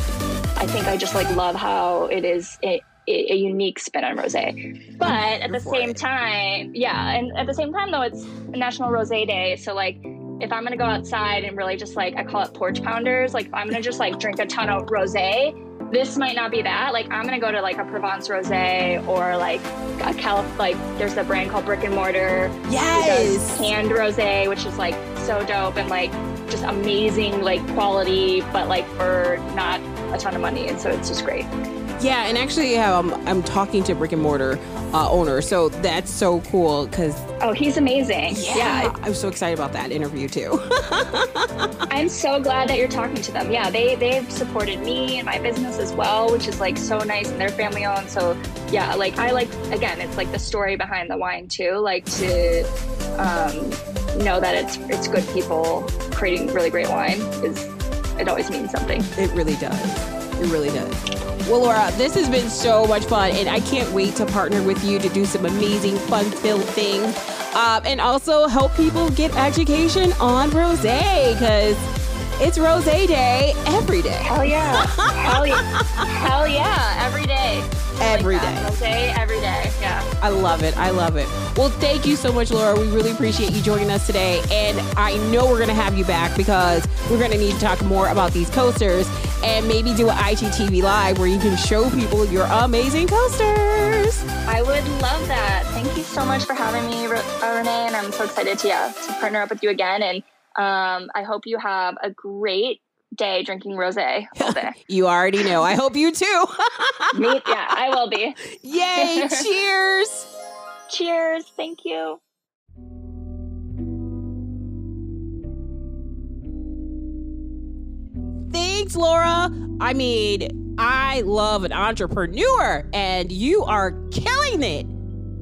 I think I just like love how it is a, a unique spin on rosé. But at the same time, yeah, and at the same time though, it's National Rosé Day, so like if I'm gonna go outside and really just like I call it porch pounders, like if I'm gonna just like drink a ton of rosé. This might not be that. Like I'm gonna go to like a Provence rosé or like a Calif. Like there's a brand called Brick and Mortar Yes. canned rosé, which is like so dope and like just amazing like quality, but like for not a ton of money, and so it's just great. Yeah, and actually, um, I'm talking to brick and mortar uh, owner, so that's so cool because Oh, he's amazing. yeah, yeah I'm so excited about that interview too. I'm so glad that you're talking to them. Yeah, they they've supported me and my business as well, which is like so nice, and they're family owned. So yeah, like I like again, it's like the story behind the wine too. Like to um, know that it's it's good people creating really great wine is it always means something. It really does. It really does. Well, Laura, this has been so much fun, and I can't wait to partner with you to do some amazing, fun-filled things, um, and also help people get education on rosé because it's rosé day every day. Hell yeah, hell yeah, hell yeah, every day. Every like day. Rosé every day. Yeah. I love it. I love it. Well, thank you so much, Laura. We really appreciate you joining us today. And I know we're going to have you back because we're going to need to talk more about these coasters and maybe do an IGTV live where you can show people your amazing coasters. I would love that. Thank you so much for having me, uh, Renee, and I'm so excited to yeah to partner up with you again. And um, I hope you have a great day drinking rosé all day. You already know. I hope you too. me, yeah, I will be. Yay. Cheers. Cheers. Thank you. Thanks, Laura. I mean, I love an entrepreneur and you are killing it.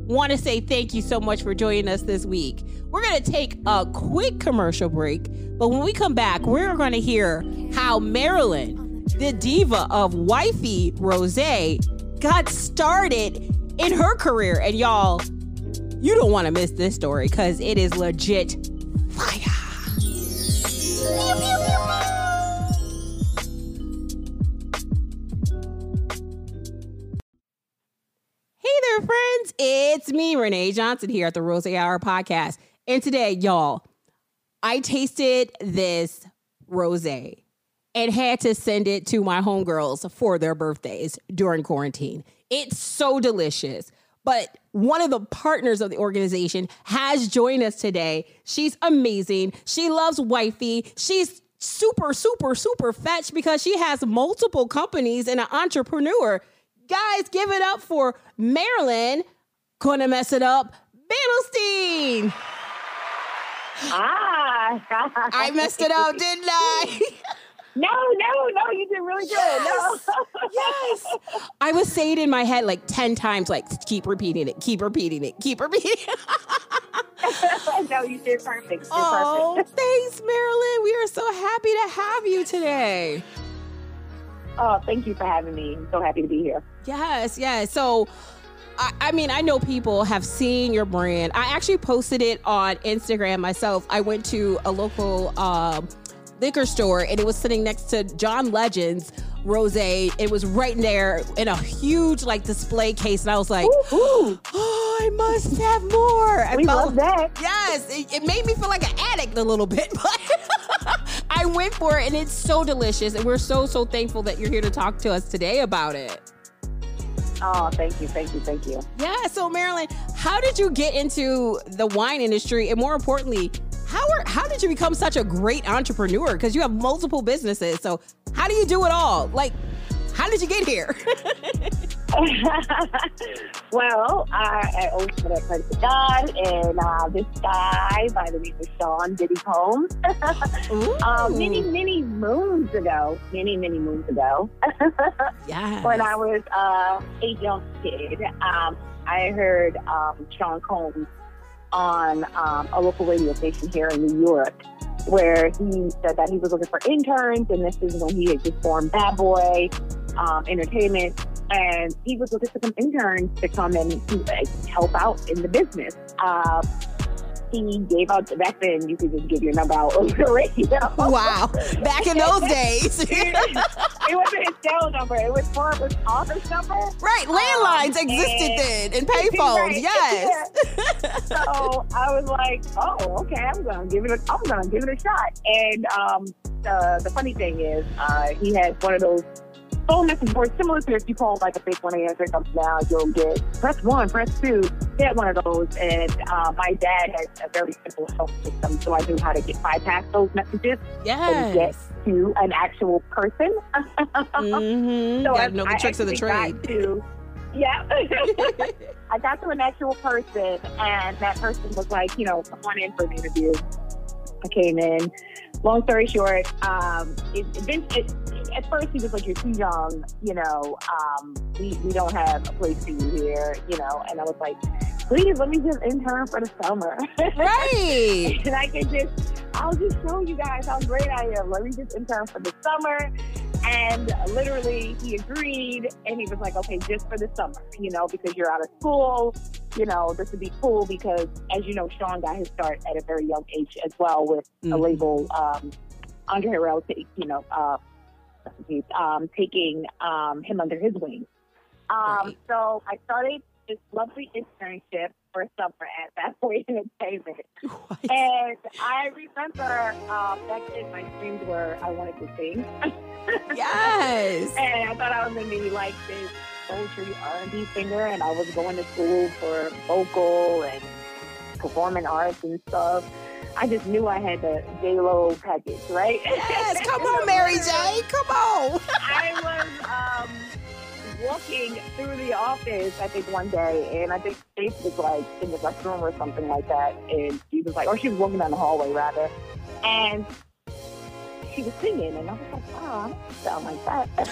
Want to say thank you so much for joining us this week. We're going to take a quick commercial break, but when we come back, we're going to hear how Marilyn, the diva of Wifey Rosé, got started in her career. And y'all, you don't want to miss this story because it is legit fire. Hey there, friends. It's me, Renee Johnson, here at the Rose Hour podcast. And today, y'all, I tasted this rose. and had to send it to my homegirls for their birthdays during quarantine. It's so delicious. But one of the partners of the organization has joined us today. She's amazing. She loves wifey. She's super, super, super fetch because she has multiple companies and an entrepreneur. Guys, give it up for Marilyn. Gonna mess it up. Bandelstein. Ah, I messed it up, didn't I? no, no, no, you did really good. Yes. No. yes. I was saying it in my head like 10 times, like, keep repeating it, keep repeating it, keep repeating it. no, you did perfect. You oh, perfect. thanks, Marilyn. We are so happy to have you today. Oh, thank you for having me. I'm so happy to be here. Yes, yes. So, I, I mean, I know people have seen your brand. I actually posted it on Instagram myself. I went to a local um, liquor store and it was sitting next to John Legend's rose. It was right in there in a huge like display case, and I was like, Woo-hoo. "Oh, I must have more." I We love that. Yes, it, it made me feel like an addict a little bit, but I went for it, and it's so delicious. And we're so so thankful that you're here to talk to us today about it. Oh, thank you, thank you, thank you. Yeah. So, Marilyn, how did you get into the wine industry, and more importantly, how are how did you become such a great entrepreneur? Because you have multiple businesses. So, how do you do it all? Like, how did you get here? well, I, I owe some of that credit to God and uh, this guy by the name of Sean Diddy Combs. um, many, many moons ago, many, many moons ago, yeah. when I was uh, a young kid, um, I heard um, Sean Combs on um, a local radio station here in New York, where he said that he was looking for interns, and this is when he had just formed Bad Boy um, Entertainment, and he was looking for some interns to come and like, help out in the business. Uh, he gave out back then. You could just give your number out over the radio. Wow. Back in those days. it wasn't his cell number. It was more of his office number. right. Landlines Um, existed and- then and payphones. Right. Yes. so I was like, oh, okay, I'm gonna give it. A, I'm gonna give it a shot. And um, the the funny thing is, uh, he had one of those phone message boards similar to if you call like a fake one answer comes now, you'll get press one, press two. get one of those, and uh, my dad has a very simple health system, so I knew how to get bypass those messages and get Yes. to an actual person. Mm-hmm. So Gotta know the I tricks of the trade. to- yeah. I got to an actual person, and that person was like, you know, come on in for an interview. I came in. Long story short, um, it, it, it, at first he was like, "You're too young, you know. Um, we we don't have a place for you here, you know." And I was like, "Please let me just intern for the summer." Right. and I can just, I'll just show you guys how great I am. Let me just intern for the summer. And literally, he agreed, and he was like, "Okay, just for the summer, you know, because you're out of school, you know, this would be cool." Because, as you know, Sean got his start at a very young age as well with a Mhm. label, um, Andre Harrell, you know, uh, um, taking um, him under his wing. Um, Right. So I started this lovely internship for summer at Bad Boy Entertainment. What? And I remember um, back then my dreams were I wanted to sing, Yes. and I thought I was gonna be like this poetry R&B singer, and I was going to school for vocal and performing arts and stuff. I just knew I had the J Lo package, right? Yes. Come on, Mary J. Come on. I was um, walking through the office, I think, one day, and I think Faith was like in the restroom or something like that. And she was like, or she was walking down the hallway, rather. And she was singing, and I was like, oh, I don't sound like that.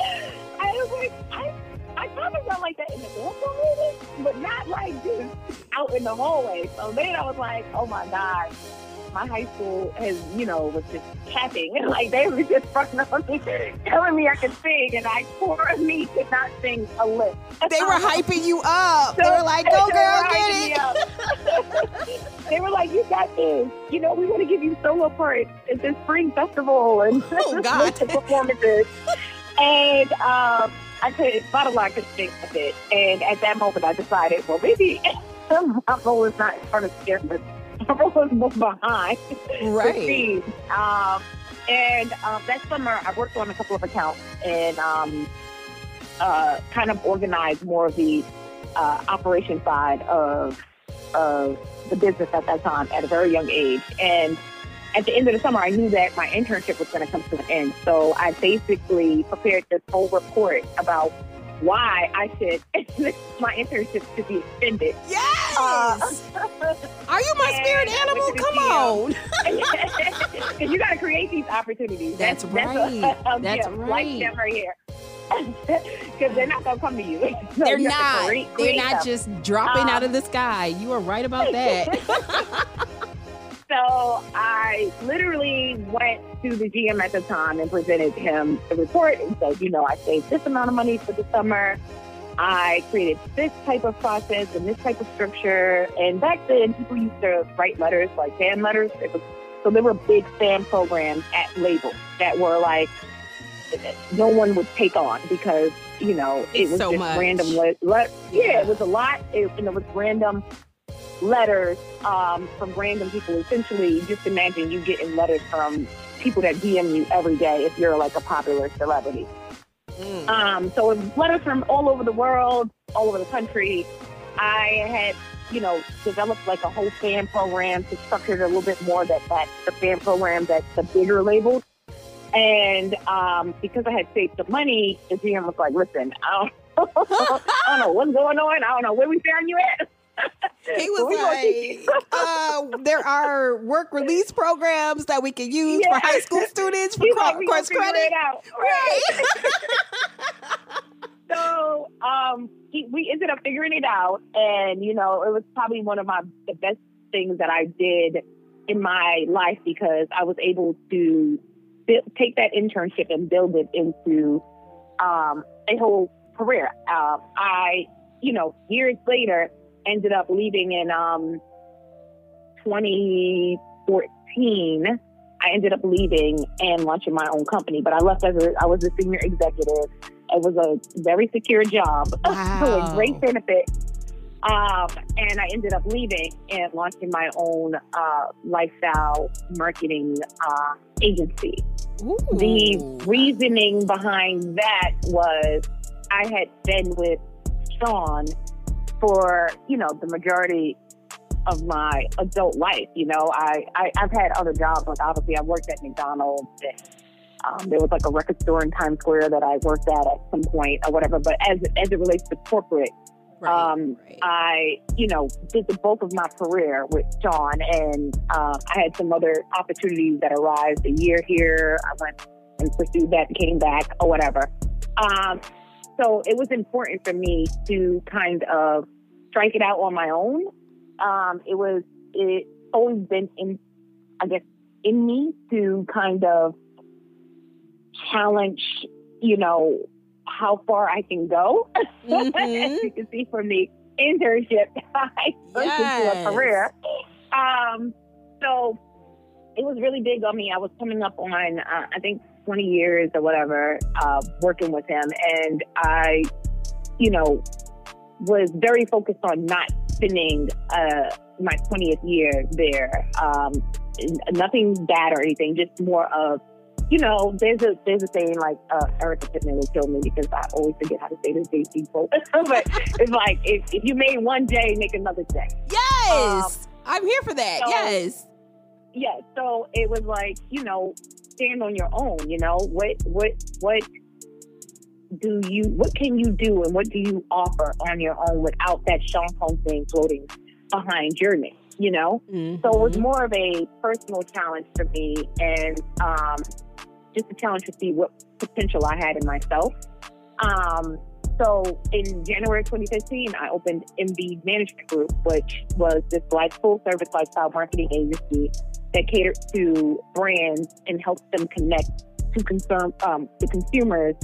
I was like, I, I of sound like that in the bathroom, maybe, but not like just out in the hallway. So then I was like, oh my God my high school has, you know, was just capping. And like they were just fucking on me, telling me I could sing, and I poor me could not sing a lick. They were hyping you up. They were like, go girl, get it. they were like, you got this. You know, we want to give you solo parts at this spring festival and Oh, God. performances. and um, I could, bottom line, I could think a bit. And at that moment, I decided, well, maybe my role is not in front of cameras. camera was behind Right. the scenes. Um, and um, that summer, I worked on a couple of accounts and um, uh, kind of organized more of the uh, operation side of of the business at that time at a very young age. And at the end of the summer, I knew that my internship was going to come to an end. So I basically prepared this whole report about why I should my internship should be extended. Yes. Uh, Are you my spirit animal? went to the Come on. Because you got to create these opportunities. That's a- right. a That's right. Like them right here. Because they're not going to come to you. So They're you not. create- They're not them. just dropping Um, out of the sky. You are right about that. So I literally went to the GM at the time and presented him the report and said, you know, I saved this amount of money for the summer. I created this type of process and this type of structure. And back then, people used to write letters like fan letters. It was, so there were big fan programs at labels that were like no one would take on because you know it It's was so just much. random. Le- le- yeah, it was a lot, it, and it was random letters um, from random people. Essentially, just imagine you getting letters from people that DM you every day if you're like a popular celebrity. Mm. Um, so it was letters from all over the world, all over the country. I had, you know, developed like a whole fan program to structure it a little bit more that that the fan program that the bigger labels. And um, because I had saved the money, the GM was like, "Listen, I don't, I don't know what's going on. I don't know where we found you at." He was like, uh, there are work release programs that we can use Yeah. for high school students for cro- like, course credit. it out." Right. so um, he, we ended up figuring it out, and you know, it was probably one of my the best things that I did in my life because I was able to bu- take that internship and build it into um, a whole career. Um, I, you know, years later, ended up leaving in um, 2014. I ended up leaving and launching my own company, but I left as a, I was a senior executive. It was a very secure job Wow. with great benefit. Um, and I ended up leaving and launching my own uh, lifestyle marketing uh, agency. The reasoning behind that was I had been with Sean for, you know, the majority of my adult life. You know, I, I, I've had other jobs. Like, obviously, I worked at McDonald's. And, um, there was like a record store in Times Square that I worked at at some point or whatever. But as, as it relates to corporate, Right, um, right. I, you know, did the bulk of my career with Sean, and uh, I had some other opportunities that arose. A year here, I went and pursued that came back, or whatever. Um, so it was important for me to kind of strike it out on my own. Um, it was it always been in, I guess, in me to kind of challenge, you know, how far I can go. Mhm. As you can see from the internship, I turned into a career. Um, so it was really big on me. I was coming up on, uh, I think, 20 years or whatever, uh, working with him. And I, you know, was very focused on not spending uh, my 20th year there. Um, nothing bad or anything, just more of, you know, there's a there's a saying like uh, Erica Pittman will kill me because I always forget how to say this these people. but it's like if, if you made one day, make another day. yes. I'm here for that. um, so- yes. Yeah so it was like you know stand on your own you know? What what what do you what can you do and what do you offer on your own without that Sean Combs thing floating behind your name you know? So it was Mhm. more of a personal challenge for me and um just a challenge to see what potential I had in myself. Um so in January 2015, I opened MB Management Group, which was this like full service lifestyle marketing agency that catered to brands and helped them connect to concern um, to consumers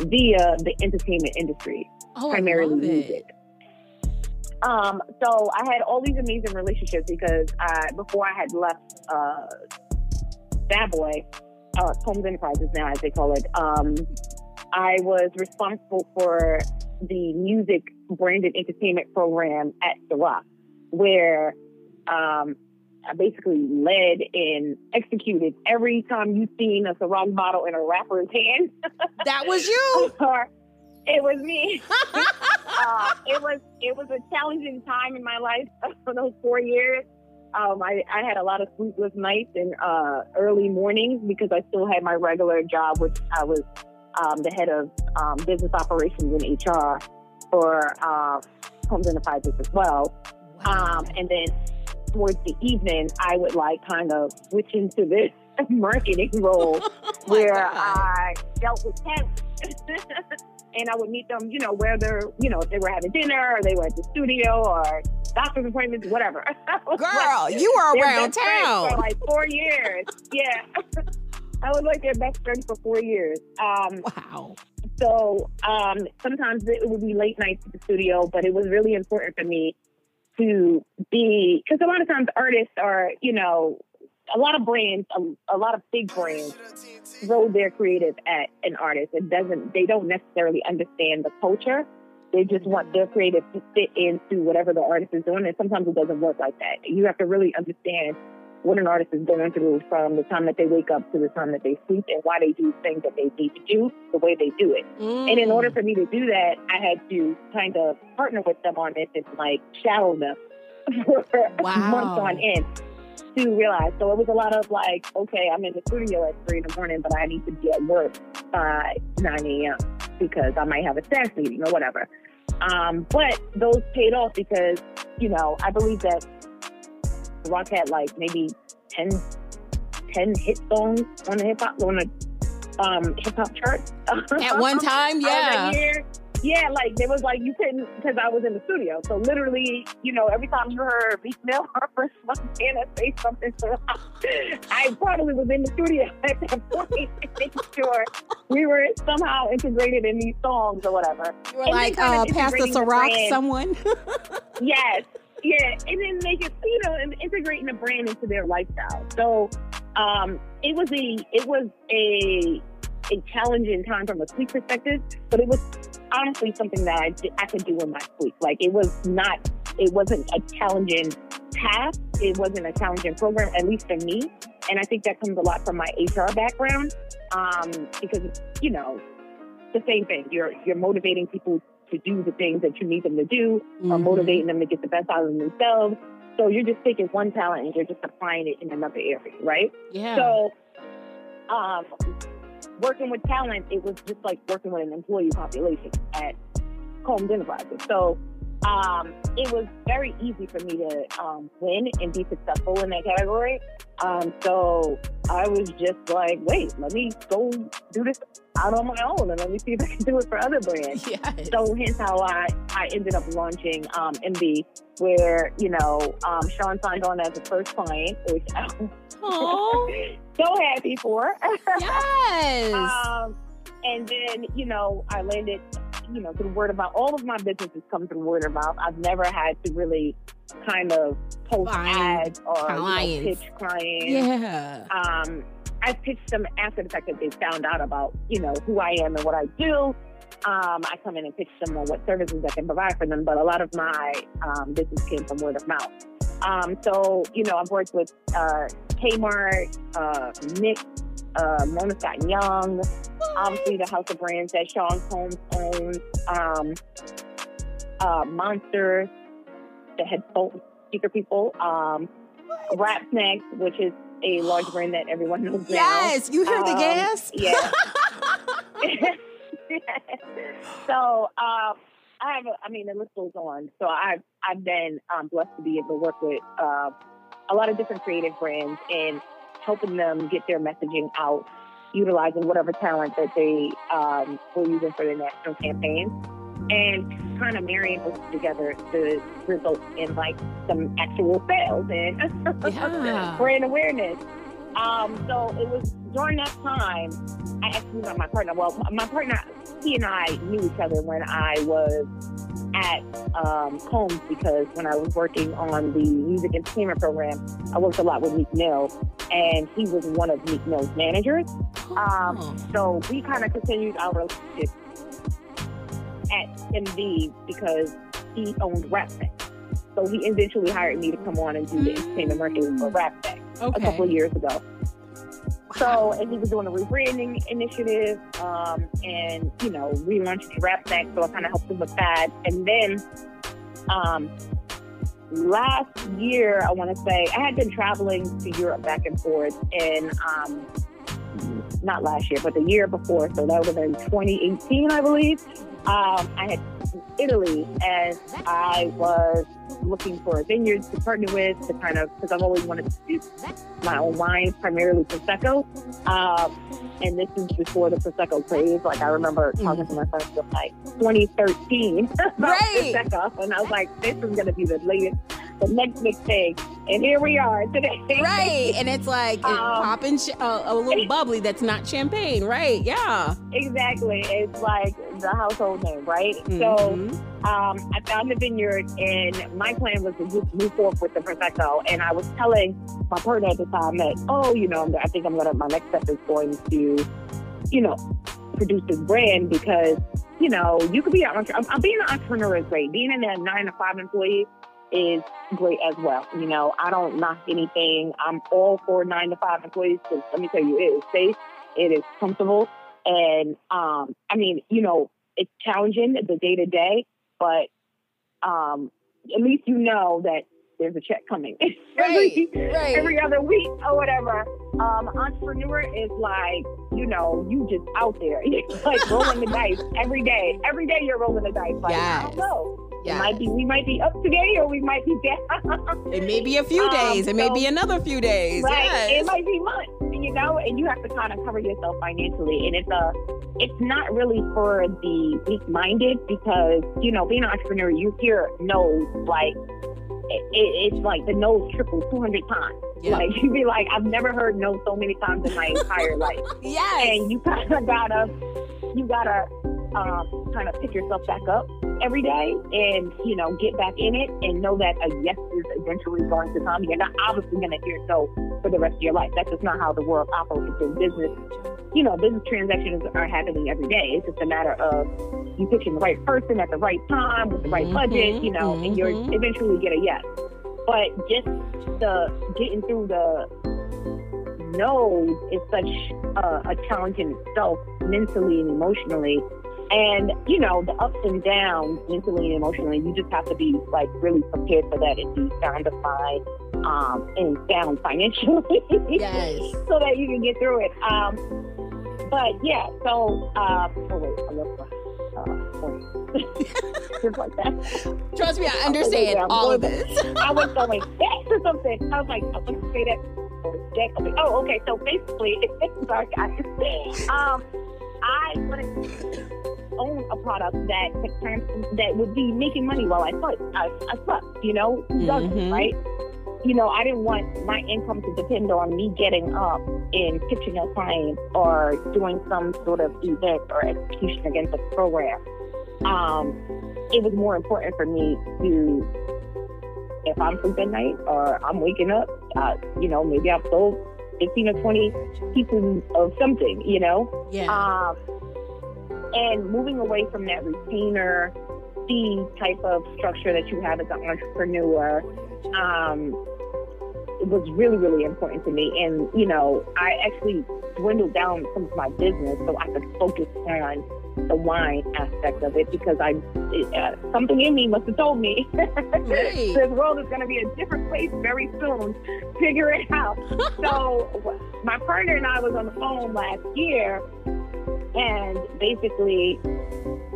via the entertainment industry, Oh, primarily music. Um, so I had all these amazing relationships because I, before I had left uh, Bad Boy, uh, Combs Enterprises now as they call it, um, I was responsible for the music branded entertainment program at Ciroc, where um, I basically led and executed every time you seen a Ciroc bottle in a rapper's hand. That was you. or it was me. uh, it was it was a challenging time in my life for those four years. Um, I, I had a lot of sleepless nights and uh, early mornings because I still had my regular job, which I was um, the head of um, business operations and HR for uh, Combs Enterprises as well. Um, and then towards the evening, I would like kind of switch into this marketing role where God. I dealt with talent. and I would meet them, you know, whether, you know, if they were having dinner or they were at the studio or doctor's appointments, whatever. Girl, like you were around town. For like four years. Yeah. I was like their best friend for four years. Um, Wow. so um, sometimes it would be late nights at the studio, but it was really important for me to be because a lot of times artists are, you know, a lot of brands, a, a lot of big brands throw their creative at an artist. It doesn't. They don't necessarily understand the culture. They just want their creative to fit into whatever the artist is doing, and sometimes it doesn't work like that. You have to really understand what an artist is going through from the time that they wake up to the time that they sleep, and why they do things that they need to do the way they do it. And in order for me to do that, I had to kind of partner with them on this and like shadow them for Wow. months on end to realize. So it was a lot of like, okay, I'm in the studio at three in the morning, but I need to be at work by 9 a.m. because I might have a staff meeting or whatever. Um, but those paid off because, you know, I believe that Rock had like maybe 10, 10 hit songs on the hip hop on the um, hip hop chart At one time, yeah. Yeah, like there was like you couldn't because I was in the studio. So literally, you know, every time you heard Meek Mill or Montana say something, so I probably was in the studio at that point, making sure we were somehow integrated in these songs or whatever. You were And like, uh, Pastor the Ciroc, someone. Yes, yeah, and then make it, you know, integrating the brand into their lifestyle. So um, it was a it was a a challenging time from a sleep perspective, but it was honestly something that I I could do in my sleep. Like it was not, it wasn't a challenging task. It wasn't a challenging program, at least for me. And I think that comes a lot from my HR background, um, because you know, the same thing. You're you're motivating people to do the things that you need them to do, or Mhm. motivating them to get the best out of themselves. So you're just taking one talent and you're just applying it in another area, right? Yeah. So, um, working with talent, it was just like working with an employee population at Combs Enterprises. So, um, it was very easy for me to um, win and be successful in that category. Um, so I was just like, wait, let me go do this out on my own and let me see if I can do it for other brands. yes. So hence how I, I ended up launching um, MB, where, you know, um, Sean signed on as the first client, which I'm so happy for. yes. um, and then, you know, I landed, you know, through word of mouth. All of my businesses come through word of mouth. I've never had to really kind of post Find ads or you know, pitch clients. yeah. Um, I pitched them after the fact that they found out about, you know, who I am and what I do. Um, I come in and pitch them on what services I can provide for them, but a lot of my um, business came from word of mouth. Um, so, you know, I've worked with uh, Kmart, uh, Nick, uh, Mona Scott Young, obviously the House of Brands that Sean Combs owns, um, uh, Monster, the headphone speaker people, um, Rap Snacks, which is a large brand that everyone knows now. Yes. You hear the Um, gas? Yeah. so um, I have, a, I mean, the list goes on. So I've I've been um, blessed to be able to work with uh, a lot of different creative brands and helping them get their messaging out, utilizing whatever talent that they um, were using for their national campaigns, and kind of marrying those together to result in like some actual sales and Yeah. brand awareness. Um, so it was during that time, I actually met my partner. Well, my partner, he and I knew each other when I was at um, Combs because when I was working on the music entertainment program, I worked a lot with Meek Mill, and he was one of Meek Mill's managers. Um, Oh. so we kind of continued our relationship at MB because he owned Rap so he eventually hired me to come on and do the entertainment marketing for Rap Snacks a couple of years ago. So, and he was doing a rebranding initiative, um, and you know, relaunching Rap Snacks. So I kind of helped him with that. And then, um, last year, I want to say I had been traveling to Europe back and forth, and um, not last year, but the year before. So that would have been 2018, I believe. Um, I had Italy, and I was looking for vineyards to partner with to kind of because I've always wanted to do my own wine, primarily prosecco. Um, and this is before the prosecco craze. Like I remember talking to my friends in like 2013 about Right. prosecco, and I was like, "This is going to be the latest, the next big thing." And here we are today. Right, and it's like it's Um, popping sh- uh, a little bubbly that's not champagne, right? Yeah. exactly. It's like the household name, right? Mhm. So um, I found the vineyard, and my plan was to just move forward with the prosecco. And I was telling my partner at the time that, oh, you know, I'm, I think I'm gonna. My next step is going to, you know, produce this brand because, you know, you could be an entrepreneur. I'm, being an entrepreneur is great. Being in a nine to five employee is great as well. You know, I don't knock anything. I'm all for nine to five employees because let me tell you, it is safe, it is comfortable, and um, I mean, you know, it's challenging the day to day, but um, at least you know that there's a check coming every, Right, every other week or whatever. Um, entrepreneur is like, you know, you just out there. Like rolling the dice every day. Every day you're rolling the dice. Like, I Yes. don't know. It Yeah. might be we might be up today or we might be down. It may be a few Um, days. It may so- be another few days. Right. Yes. It might be months, you know, and you have to kind of cover yourself financially. And it's a, it's not really for the weak-minded because you know, being an entrepreneur, you hear no's like it, it, it's like the no's triple two hundred times. Yeah. Like you be like, I've never heard no so many times in my entire life. yes. And you kind of gotta, you gotta um, kind of pick yourself back up every day and you know get back in it and know that a yes is eventually going to come. You're not obviously going to hear no for the rest of your life. That's just not how the world operates in business. You know, business transactions are happening every day. It's just a matter of you pitching the right person at the right time with the right budget. You know, and you're mhm. eventually get a yes. But just the getting through the no's is such a, a challenge in itself, mentally and emotionally. And you know the ups and downs, mentally and emotionally. You just have to be like really prepared for that and be sound of mind um, and sound financially, Yes. so that you can get through it. Um, but yeah, so uh, oh wait, I love my uh, just like that. Trust me, I understand I'm all of going- this. I was going back to something. I was like, I want to say that. Oh, okay. So basically, sorry guys. Um, I wanted to own a product that could trans- that would be making money while I slept. I, I slept. You know, who doesn't, Mhm. right? You know, I didn't want my income to depend on me getting up and pitching a client or doing some sort of event or execution against a program. Um, it was more important for me to if I'm sleeping at night or I'm waking up, uh, you know, maybe I've sold 15 or 20 pieces of something, you know? Yeah. Um, and moving away from that retainer fee type of structure that you have as an entrepreneur, um, it was really, really important to me. And, you know, I actually dwindled down some of my business so I could focus on the wine aspect of it because I, it, uh, something in me must have told me Right. this world is going to be a different place very soon. Figure it out. so my partner and I was on the phone last year, and basically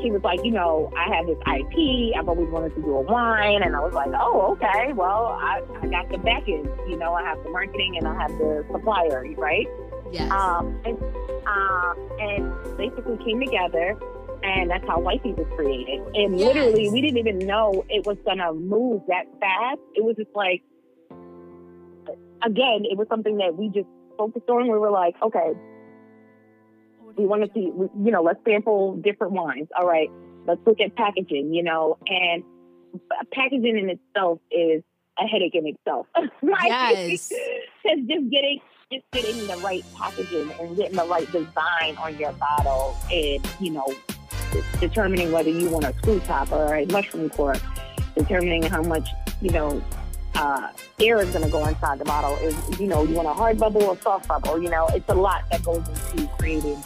he was like, you know, I have this IP. I've always wanted to do a wine, and I was like, oh, okay. Well, I, I got the back end. You know, I have the marketing and I have the supplier, right? yes. Um, and, uh, and basically came together, and that's how Wifey was created. And Yes. literally, we didn't even know it was gonna move that fast. It was just like, again, it was something that we just focused on. We were like, okay, we want to see, you know, let's sample different wines. All right, let's look at packaging, you know, and packaging in itself is a headache in itself. Like, Yes. Because just getting just getting the right packaging and getting the right design on your bottle and, you know, determining whether you want a screw top or a mushroom cork, determining how much you know, uh, air is going to go inside the bottle. Is you know, you want a hard bubble or soft bubble. You know, it's a lot that goes into creating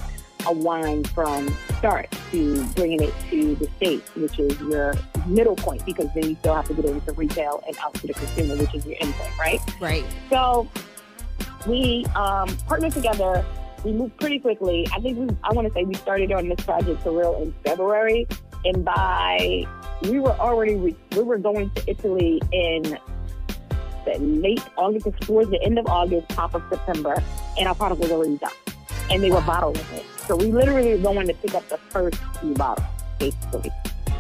a wine from start to bringing it to the states, which is your middle point, because then you still have to get it into retail and out to the consumer, which is your end point, right? Right. So we um, partnered together. We moved pretty quickly. I think we, I want to say we started on this project for real in February, and by we were already re- we were going to Italy in the late August, towards the end of August, top of September, and our product was already done, and they were bottling it. So we literally were going to pick up the first few bottles, basically.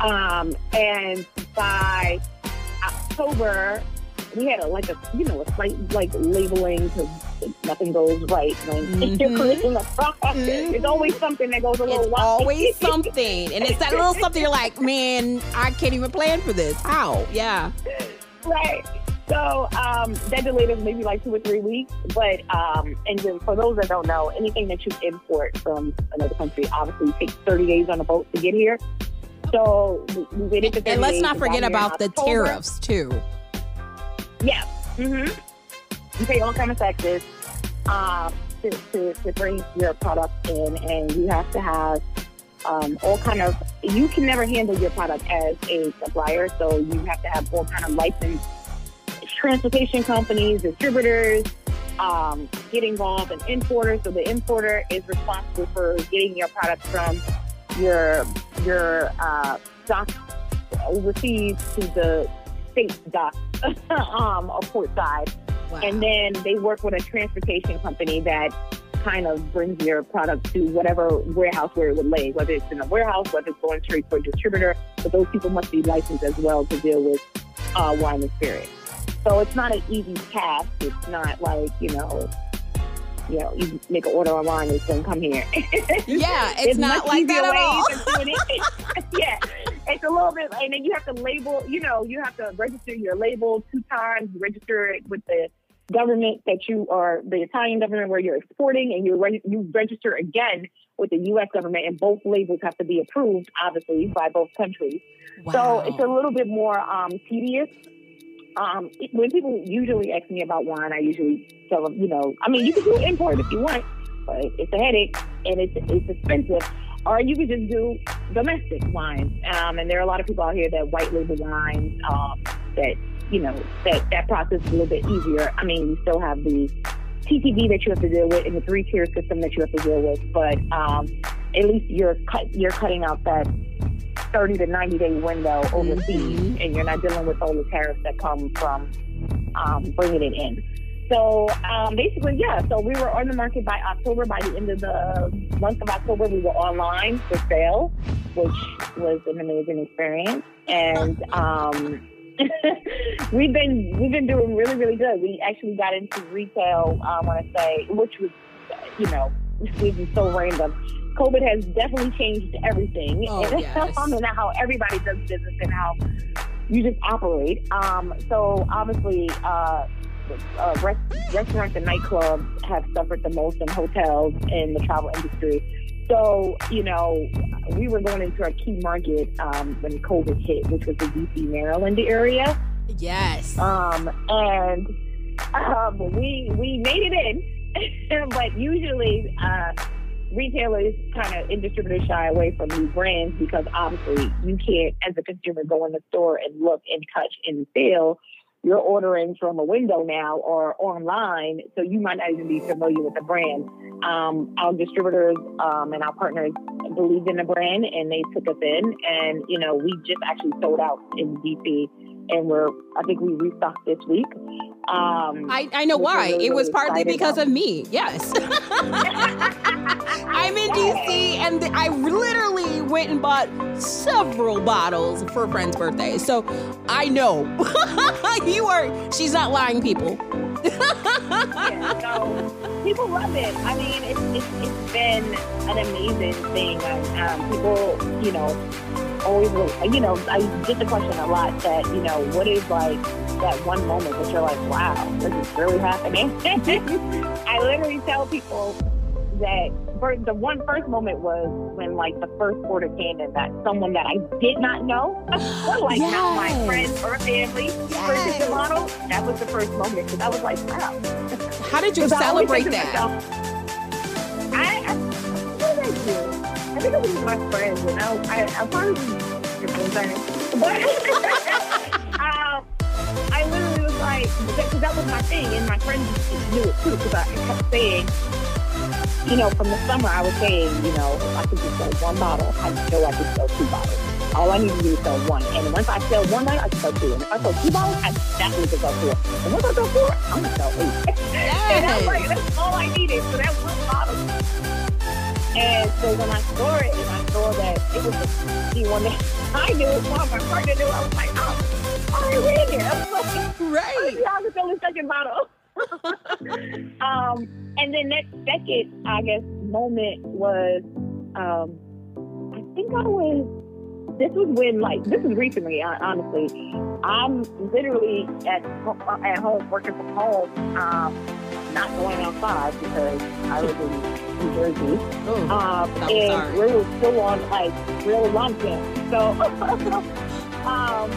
Um, and by October, we had a like a you know a slight like labeling because nothing goes right when you're Mhm. creating a product. There's always something that goes a little It's wild. always something. And it's that little something you're like, man, I can't even plan for this. How? Yeah. right. So um, that delayed us maybe like two or three weeks. But um, and then for those that don't know, anything that you import from another country obviously takes 30 days on a boat to get here. So we- waited for 30 And let's not forget about the October. tariffs too. Yeah. Mm-hmm. You pay all kind of taxes um, to, to, to bring your product in, and you have to have um, all kind of. You can never handle your product as a supplier, so you have to have all kind of licensed transportation companies, distributors. Um, get involved in importers, so the importer is responsible for getting your product from your your uh, dock overseas to the state dock um, or port side. Wow. And then they work with a transportation company that kind of brings your product to whatever warehouse where it would lay, whether it's in a warehouse, whether it's going straight to a distributor. But those people must be licensed as well to deal with uh, wine and spirit. So it's not an easy task. It's not like, you know, you know, you make an order online and it's going to come here. yeah, it's, not like that at all. it. yeah, it's a little bit, and then you have to label. You know, you have to register your label two times. Register it with the government that you are, the Italian government where you're exporting, and you re- you register again with the U.S. government, and both labels have to be approved, obviously, by both countries. So it's a little bit more um, tedious. Um, when people usually ask me about wine, I usually tell them, you know, I mean, you can do import if you want, but it's a headache and it's it's expensive. Or you could just do domestic wines. Um, and there are a lot of people out here that white label wines um, that you know that that process is a little bit easier. I mean, you still have the TTB that you have to deal with and the three tier system that you have to deal with, but um, at least you're cut, you're cutting out that 30 to 90 day window overseas, Mhm. and you're not dealing with all the tariffs that come from um, bringing it in. So um, basically, yeah. So we were on the market by October. By the end of the month of October, we were online for sale, which was an amazing experience. And um, we've been we've been doing really really good. We actually got into retail. I want to say, which was you know, this is so random. COVID has definitely changed everything, Oh, and, yes. and how everybody does business and how you just operate. Um, so obviously, uh, uh, rest, restaurants and nightclubs have suffered the most, and hotels and the travel industry. So you know, we were going into our key market um, when COVID hit, which was the DC, Maryland area, yes. um, and um, we we made it in, but usually. Uh, Retailers kind of and distributors shy away from new brands because obviously you can't, as a consumer, go in the store and look and touch and feel. You're ordering from a window now or online, so you might not even be familiar with the brand. Um, our distributors um, and our partners believed in the brand and they took us in, and you know we just actually sold out in DC, and we're I think we restocked this week. Um, I, I know why. really, it was really partly because about. of me. Yes. I'm in DC and I literally went and bought several bottles for a friend's birthday. So I know. you are, she's not lying, people. yeah, so people love it. I mean, it's, it's, it's been an amazing thing. And, um, people, you know, always, you know, I get the question a lot that, you know, what is like that one moment that you're like, wow, this is really happening. I literally tell people that first, the one first moment was when like the first order came in that someone that I did not know, like not my friends or family, purchased the model. That was the first moment because I was like, wow. How did you celebrate that? myself, I, I, what did I do? I think it was my friends, and I, I, I probably was but um, I literally was like, because that was my thing, and my friends knew it too, because I kept saying, you know, from the summer, I was saying, you know, if I could just sell one bottle, I know I could sell two bottles. All I need to do is sell one. And once I sell one bottle, I can sell two. And if I sell two bottles, I definitely can sell four. And once I sell four, I'm going to sell eight. and I was like, that's all I needed for that one bottle. And so when I saw it, and I saw that it was the one that I knew, one my partner knew, I was like, oh, all right, we're in here. I was like, Right. yeah, I can sell the second bottle. um, and then that second, I guess, moment was, um, I think I was. This was when, like, this is recently. Honestly, I'm literally at uh, at home working from home, um, not going outside because I live in New Jersey. Oh, Um, and we were still on like real lockdown. So, um,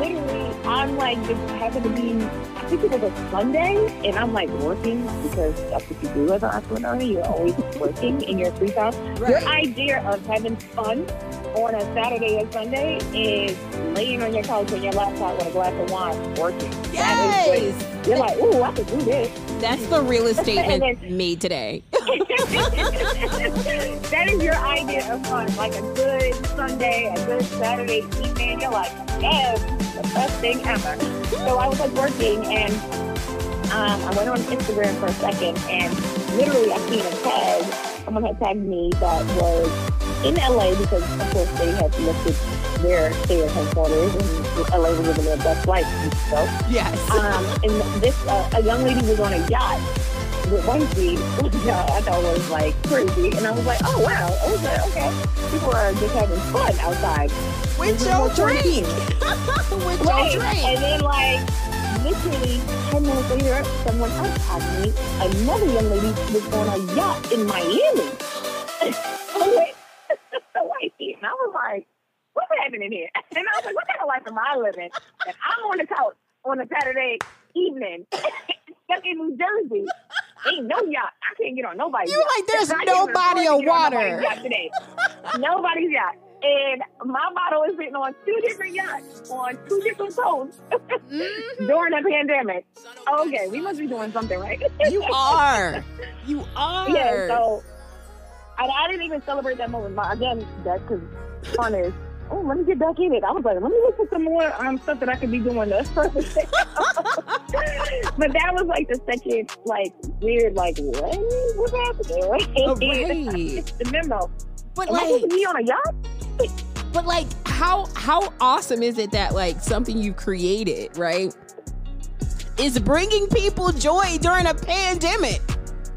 literally, I'm like just happened to be. I think it was a Sunday, and I'm like working because that's what you do as an entrepreneur. You're always working in your free time. Your idea of having fun on a Saturday or Sunday is laying on your couch on your laptop with a glass of wine working. Yes. you're like, ooh, I could do this. That's the realest statement then- made today. that is your idea of fun, like a good Sunday, a good Saturday evening. You're like, yes, the best thing ever. So I was like working, and um, I went on Instagram for a second, and literally I seen a tag. Someone had tagged me that was in LA because, of course, they have lifted their stay-at-home orders, and LA was living their best life. So Yes. um, and this uh, a young lady was on a yacht with one seat, which I thought was like crazy, and I was like, oh wow, like, okay, people are just having fun outside. With This your drink. With Right. your drink. And then like literally ten minutes later, someone else tagged me. Another young lady was on a yacht in Miami. wait, and I was like, what's happening here? And I was like, what kind of life am I living? And I'm on the couch on a Saturday evening, stuck in New Jersey. Ain't no yacht. I can't get on nobody's You yacht. like, there's I can't no even body afford to of get on water. nobody's yacht today. Nobody's yacht. And my bottle is sitting on two different yachts on two different coasts Mhm. during the pandemic. Okay, we must be doing something right. You are. You are. yeah, so I, I didn't even celebrate that moment. But again, that's because fun is. Oh, let me get back in it. I was like, let me look for some more um, stuff that I could be doing. This but that was like the second, like weird, like what? What's happening? Oh, right. the memo. But Am like, be on a yacht? but like, how how awesome is it that like something you've created, right, is bringing people joy during a pandemic?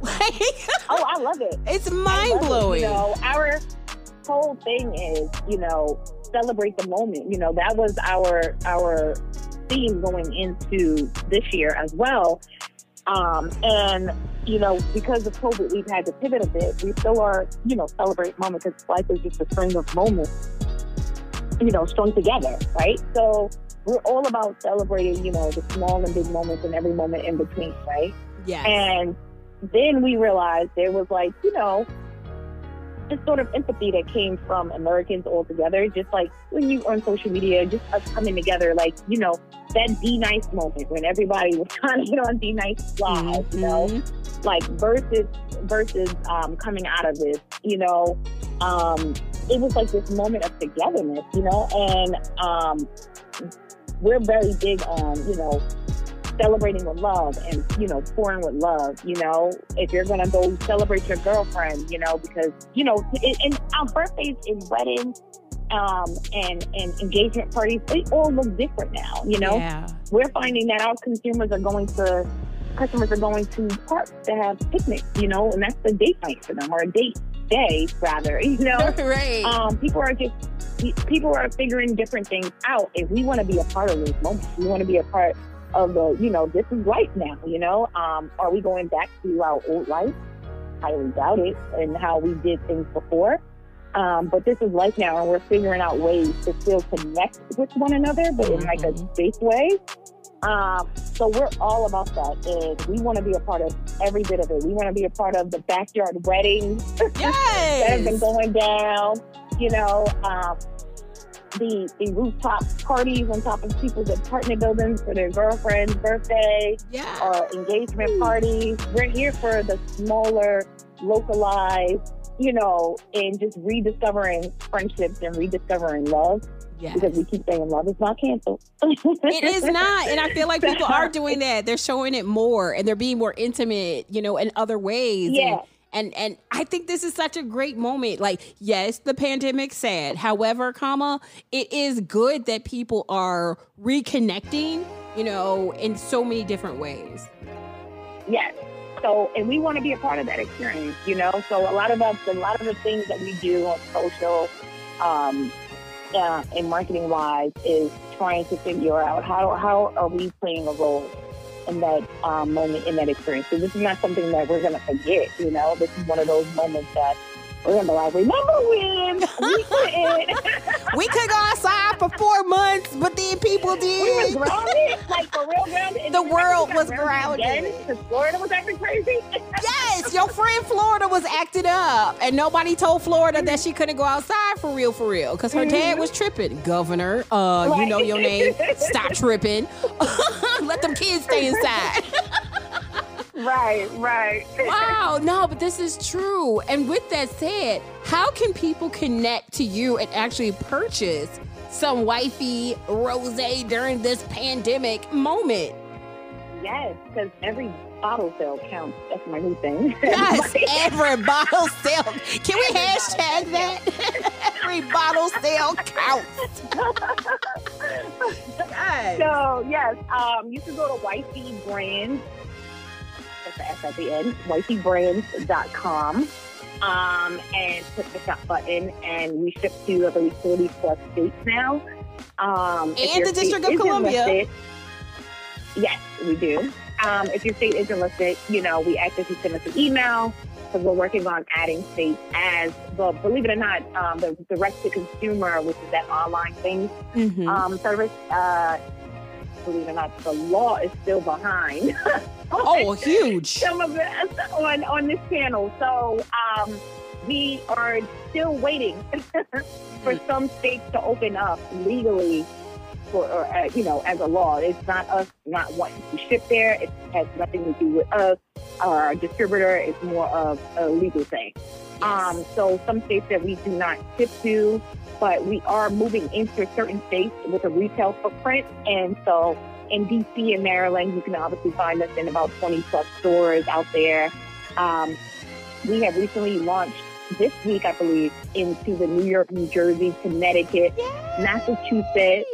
Like, Oh, I love it. it's mind it. blowing. You know, our whole thing is, you know, celebrate the moment. You know, that was our our theme going into this year as well. Um, and you know, because of COVID, we've had to pivot a bit. We still are, you know, celebrate moments because life is just a string of moments, you know, strung together, right? So we're all about celebrating, you know, the small and big moments and every moment in between, right? Yeah. And then we realized there was like, you know, this sort of empathy that came from Americans all together. Just like when you on social media, just us coming together, like, you know, that D-Nice moment when everybody was trying to get on D-Nice live, you know, Mhm. like versus versus um, coming out of this, you know, um, it was like this moment of togetherness, you know, and um, we're very big on, you know, celebrating with love and you know pouring with love you know if you're gonna go celebrate your girlfriend you know because you know it, and our birthdays and weddings um and and engagement parties they all look different now you know Yeah. we're finding that our consumers are going to customers are going to parks to have picnics you know and that's the date night for them or a date day rather you know right. um, people are just people are figuring different things out. If we want to be a part of this moment, we want to be a part of the, you know, this is life now. You know, um, are we going back to our old life? highly doubt it, and how we did things before. Um, but this is life now, and we're figuring out ways to still connect with one another, but in like a Mhm. safe way. Um, so we're all about that, and we want to be a part of every bit of it. We want to be a part of the backyard weddings that have been going down. You know, um, the the rooftop parties on top of people's apartment buildings for their girlfriend's birthday Yeah. or engagement parties. We're here for the smaller, localized, you know, and just rediscovering friendships and rediscovering love Yes. because we keep saying love is not canceled. It is not. And I feel like people are doing that. They're showing it more and they're being more intimate, you know, in other ways. Yeah. And, and and I think this is such a great moment. Like, yes, the pandemic sad. However, comma, it is good that people are reconnecting, you know, in so many different ways. Yes. So, and we want to be a part of that experience, you know. So, a lot of us, a lot of the things that we do on social, um, uh, and marketing wise, is trying to figure out how how are we playing a role in that um, moment, in that experience. So, this is not something that we're going to forget, you know. This is one of those moments that we're going to be like, remember when we couldn't, We could go outside for four months, but then people we did. were grounded, like for real grounded. And The world was grounded. because Florida was acting crazy. Yes, your friend Florida was acting up, and nobody told Florida that she couldn't go outside for real, for real, because her dad was tripping. Governor, uh, you know your name. Stop tripping. Let them kids stay inside. Right, right. wow, no, but this is true. And with that said, how can people connect to you and actually purchase some Wifey Rosé during this pandemic moment? Yes, because every bottle sale counts. That's my new thing. Yes, every bottle sale. Can we hashtag that? every bottle sale counts. Yes. so yes, um, you can go to Wifey Brands. The S at the end. WifeyBrands.com. Um, and click the shop button, and we ship to I believe 40 plus states now. Um, And the District of Columbia. listed- yes, we do. Um, if your state isn't listed, you know, we ask that you send us an email because we're working on adding states as well. believe it or not, um, the direct to consumer, which is that online thing Mhm. um, service. Uh, believe it or not, the law is still behind. Oh, huge. some of us on on this channel. So um, we are still waiting for some states to open up legally. For, or, uh, you know, as a law, it's not us not wanting to ship there. It has nothing to do with us, our distributor. is more of a legal thing. Um, so some states that we do not ship to, but we are moving into certain states with a retail footprint. And so in DC and Maryland, you can obviously find us in about 20 plus stores out there. Um, we have recently launched this week, I believe, into the New York, New Jersey, Connecticut, Massachusetts,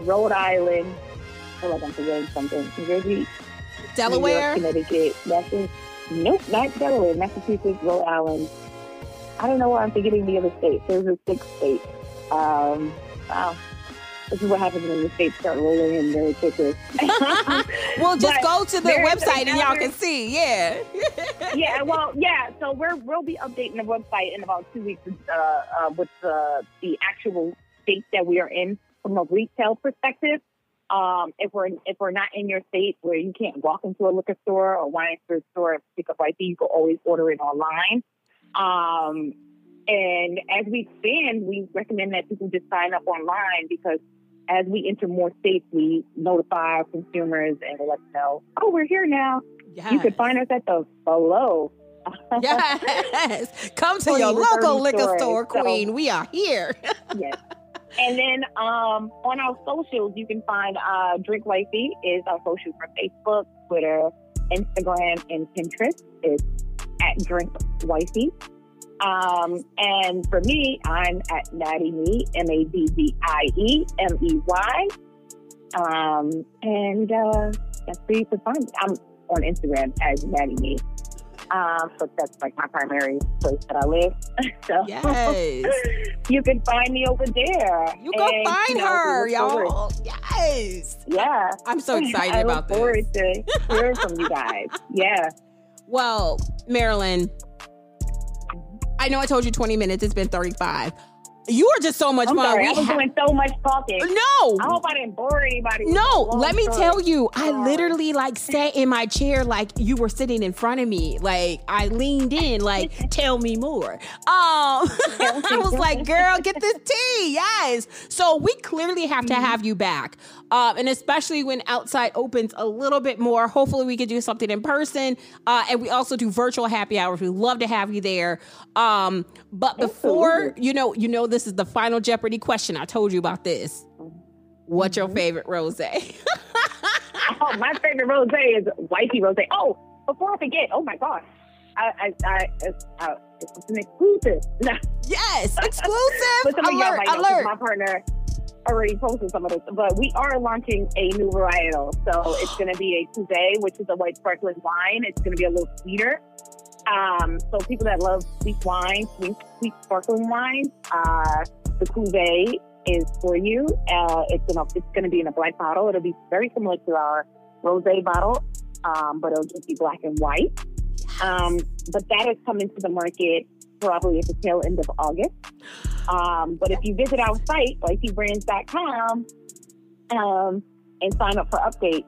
Rhode Island. I feel like I'm forgetting something. New Jersey, Delaware. New York, Connecticut, Massachusetts. Nope, not Delaware. Massachusetts, Rhode Island. I don't know why I'm forgetting the other states. There's a sixth state. Um, wow. This is what happens when the states start rolling in very quickly. Well, just But go to the website and y'all can see. Yeah. yeah, well, yeah. So we're we'll be updating the website in about two weeks uh, uh, with the the actual states that we are in from a retail perspective. Um, if we're if we're not in your state where you can't walk into a liquor store or wine store and pick up IP, you can always order it online. Um, and as we expand, we recommend that people just sign up online because as we enter more states, we notify our consumers and let them know, oh, we're here now. Yes. You can find us at the below. Yes. Come to your local liquor stores, store, so- Queen. We are here. yes. And then um, on our socials, you can find uh, Drink Wifey is our social for Facebook, Twitter, Instagram, and Pinterest. It's at Drink Wifey. Um, and for me, I'm at Maddie Me, M A D D I E M E Y. Um, and uh, that's where you can find me. I'm on Instagram as Maddie Me. Um, so that's like my primary place that I live. so Yes. you can find me over there. You go And, find you know, her, we look forward- y'all. Yes. Yeah. I'm so excited I about look forward to hearing from you guys. Yeah. Well, Marilyn, I know I told you 20 minutes. It's been 35. You are just so much I'm fun. sorry, We I was ha- doing so much talking. no. I hope I didn't bore anybody. No, let me story. tell you, I literally like sat in my chair like you were sitting in front of me. Like I leaned in, like, tell me more. Um I was like, girl, get this tea. Yes. So we clearly have to have you back. Um, and especially when outside opens a little bit more. Hopefully we could do something in person. Uh, and we also do virtual happy hours. We love to have you there. Um, but before, you know, you know this is the final Jeopardy question. I told you about this. What's your favorite rose? Oh, my favorite rose is Wifey Rosé. Oh, before I forget, oh my gosh, I, I, I, it's, uh, it's an exclusive. yes, exclusive but some of y'all alert! might know 'cause Alert! my partner already posted some of this. But we are launching a new varietal, so it's going to be a cuvee, which is a white sparkling wine. It's going to be a little sweeter. Um, so people that love sweet wine, sweet, sweet sparkling wine, uh, the cuvee is for you. Uh, it's gonna it's gonna be in a black bottle. It'll be very similar to our rosé bottle, um, but it'll just be black and white. Um, but that is coming to the market probably at the tail end of August. Um, but if you visit our site, wifeybrands.com, um, and sign up for updates,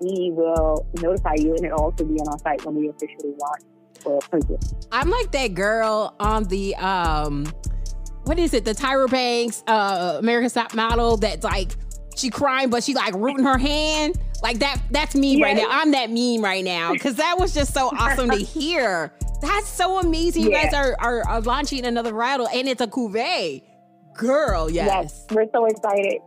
we will notify you, and it'll also be on our site when we officially launch for purchase. I'm like that girl on the um, what is it? The Tyra Banks, uh, American Top Model. That's like she crying, but she like rooting her hand. Like that. That's me right now. I'm that meme right now because that was just so awesome to hear. That's so amazing. You guys are, are are launching another varietal, and it's a cuvee. Girl, yes. Yes, we're so excited.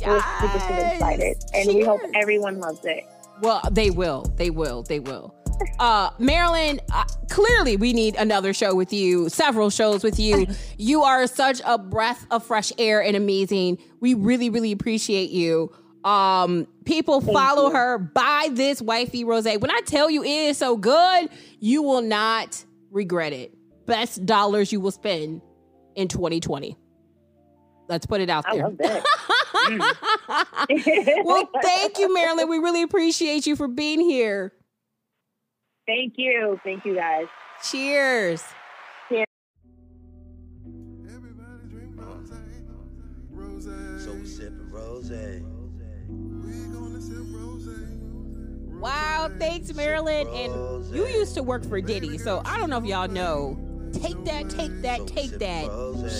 Yes. We're super, super excited, and we hope everyone loves it. Well, they will. They will. They will. Uh, Marilyn, uh, clearly we need another show with you, several shows with you. You are such a breath of fresh air and amazing. We really, really appreciate you. Um, people follow you. her, buy this Wifey Rosé. When I tell you it is so good, you will not regret it. Best dollars you will spend in 2020. Let's put it out there. well, thank you, Marilyn. We really appreciate you for being here. Thank you. Thank you, guys. Cheers. Wow, thanks, Marilyn. And you used to work for Diddy, so I don't know if y'all know. Take that, take that, take that.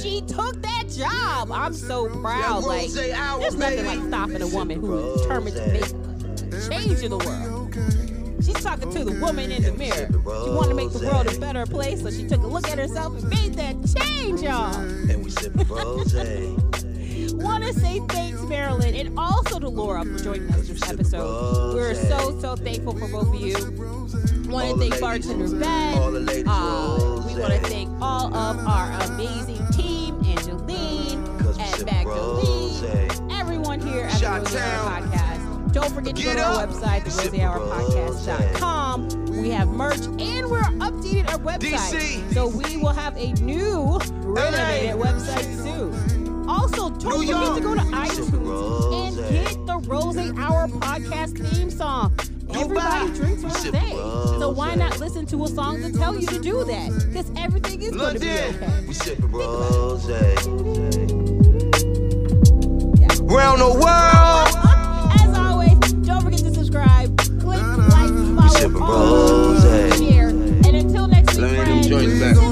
She took that job. I'm so proud. Like, there's nothing like stopping a woman who is determined to make a change in the world. She's talking to the woman in the mirror. She wanted to make the world a better place, so she took a look at herself and made that change, y'all. And we sipping rose. Want to say thanks, Marilyn, and also to Laura for joining us this episode. We're so, so thankful for both of you. Want to thank Bartender Ben. Uh, we want to thank all of our amazing team, Angeline and Magdalene, everyone here at the Rose Hour. Podcast. Don't forget to go to our website, therosehourpodcast.com. We have merch and we're updating our website. So we will have a new renovated website soon. Also, don't forget to go to iTunes and get the Rose Hour podcast theme song. Everybody drinks rose thing. So why not listen to a song to tell you to do that? Because everything is going to be okay. We sipping rose. Round the world. As always, don't forget to subscribe, click like, follow, share, and until next week, friends.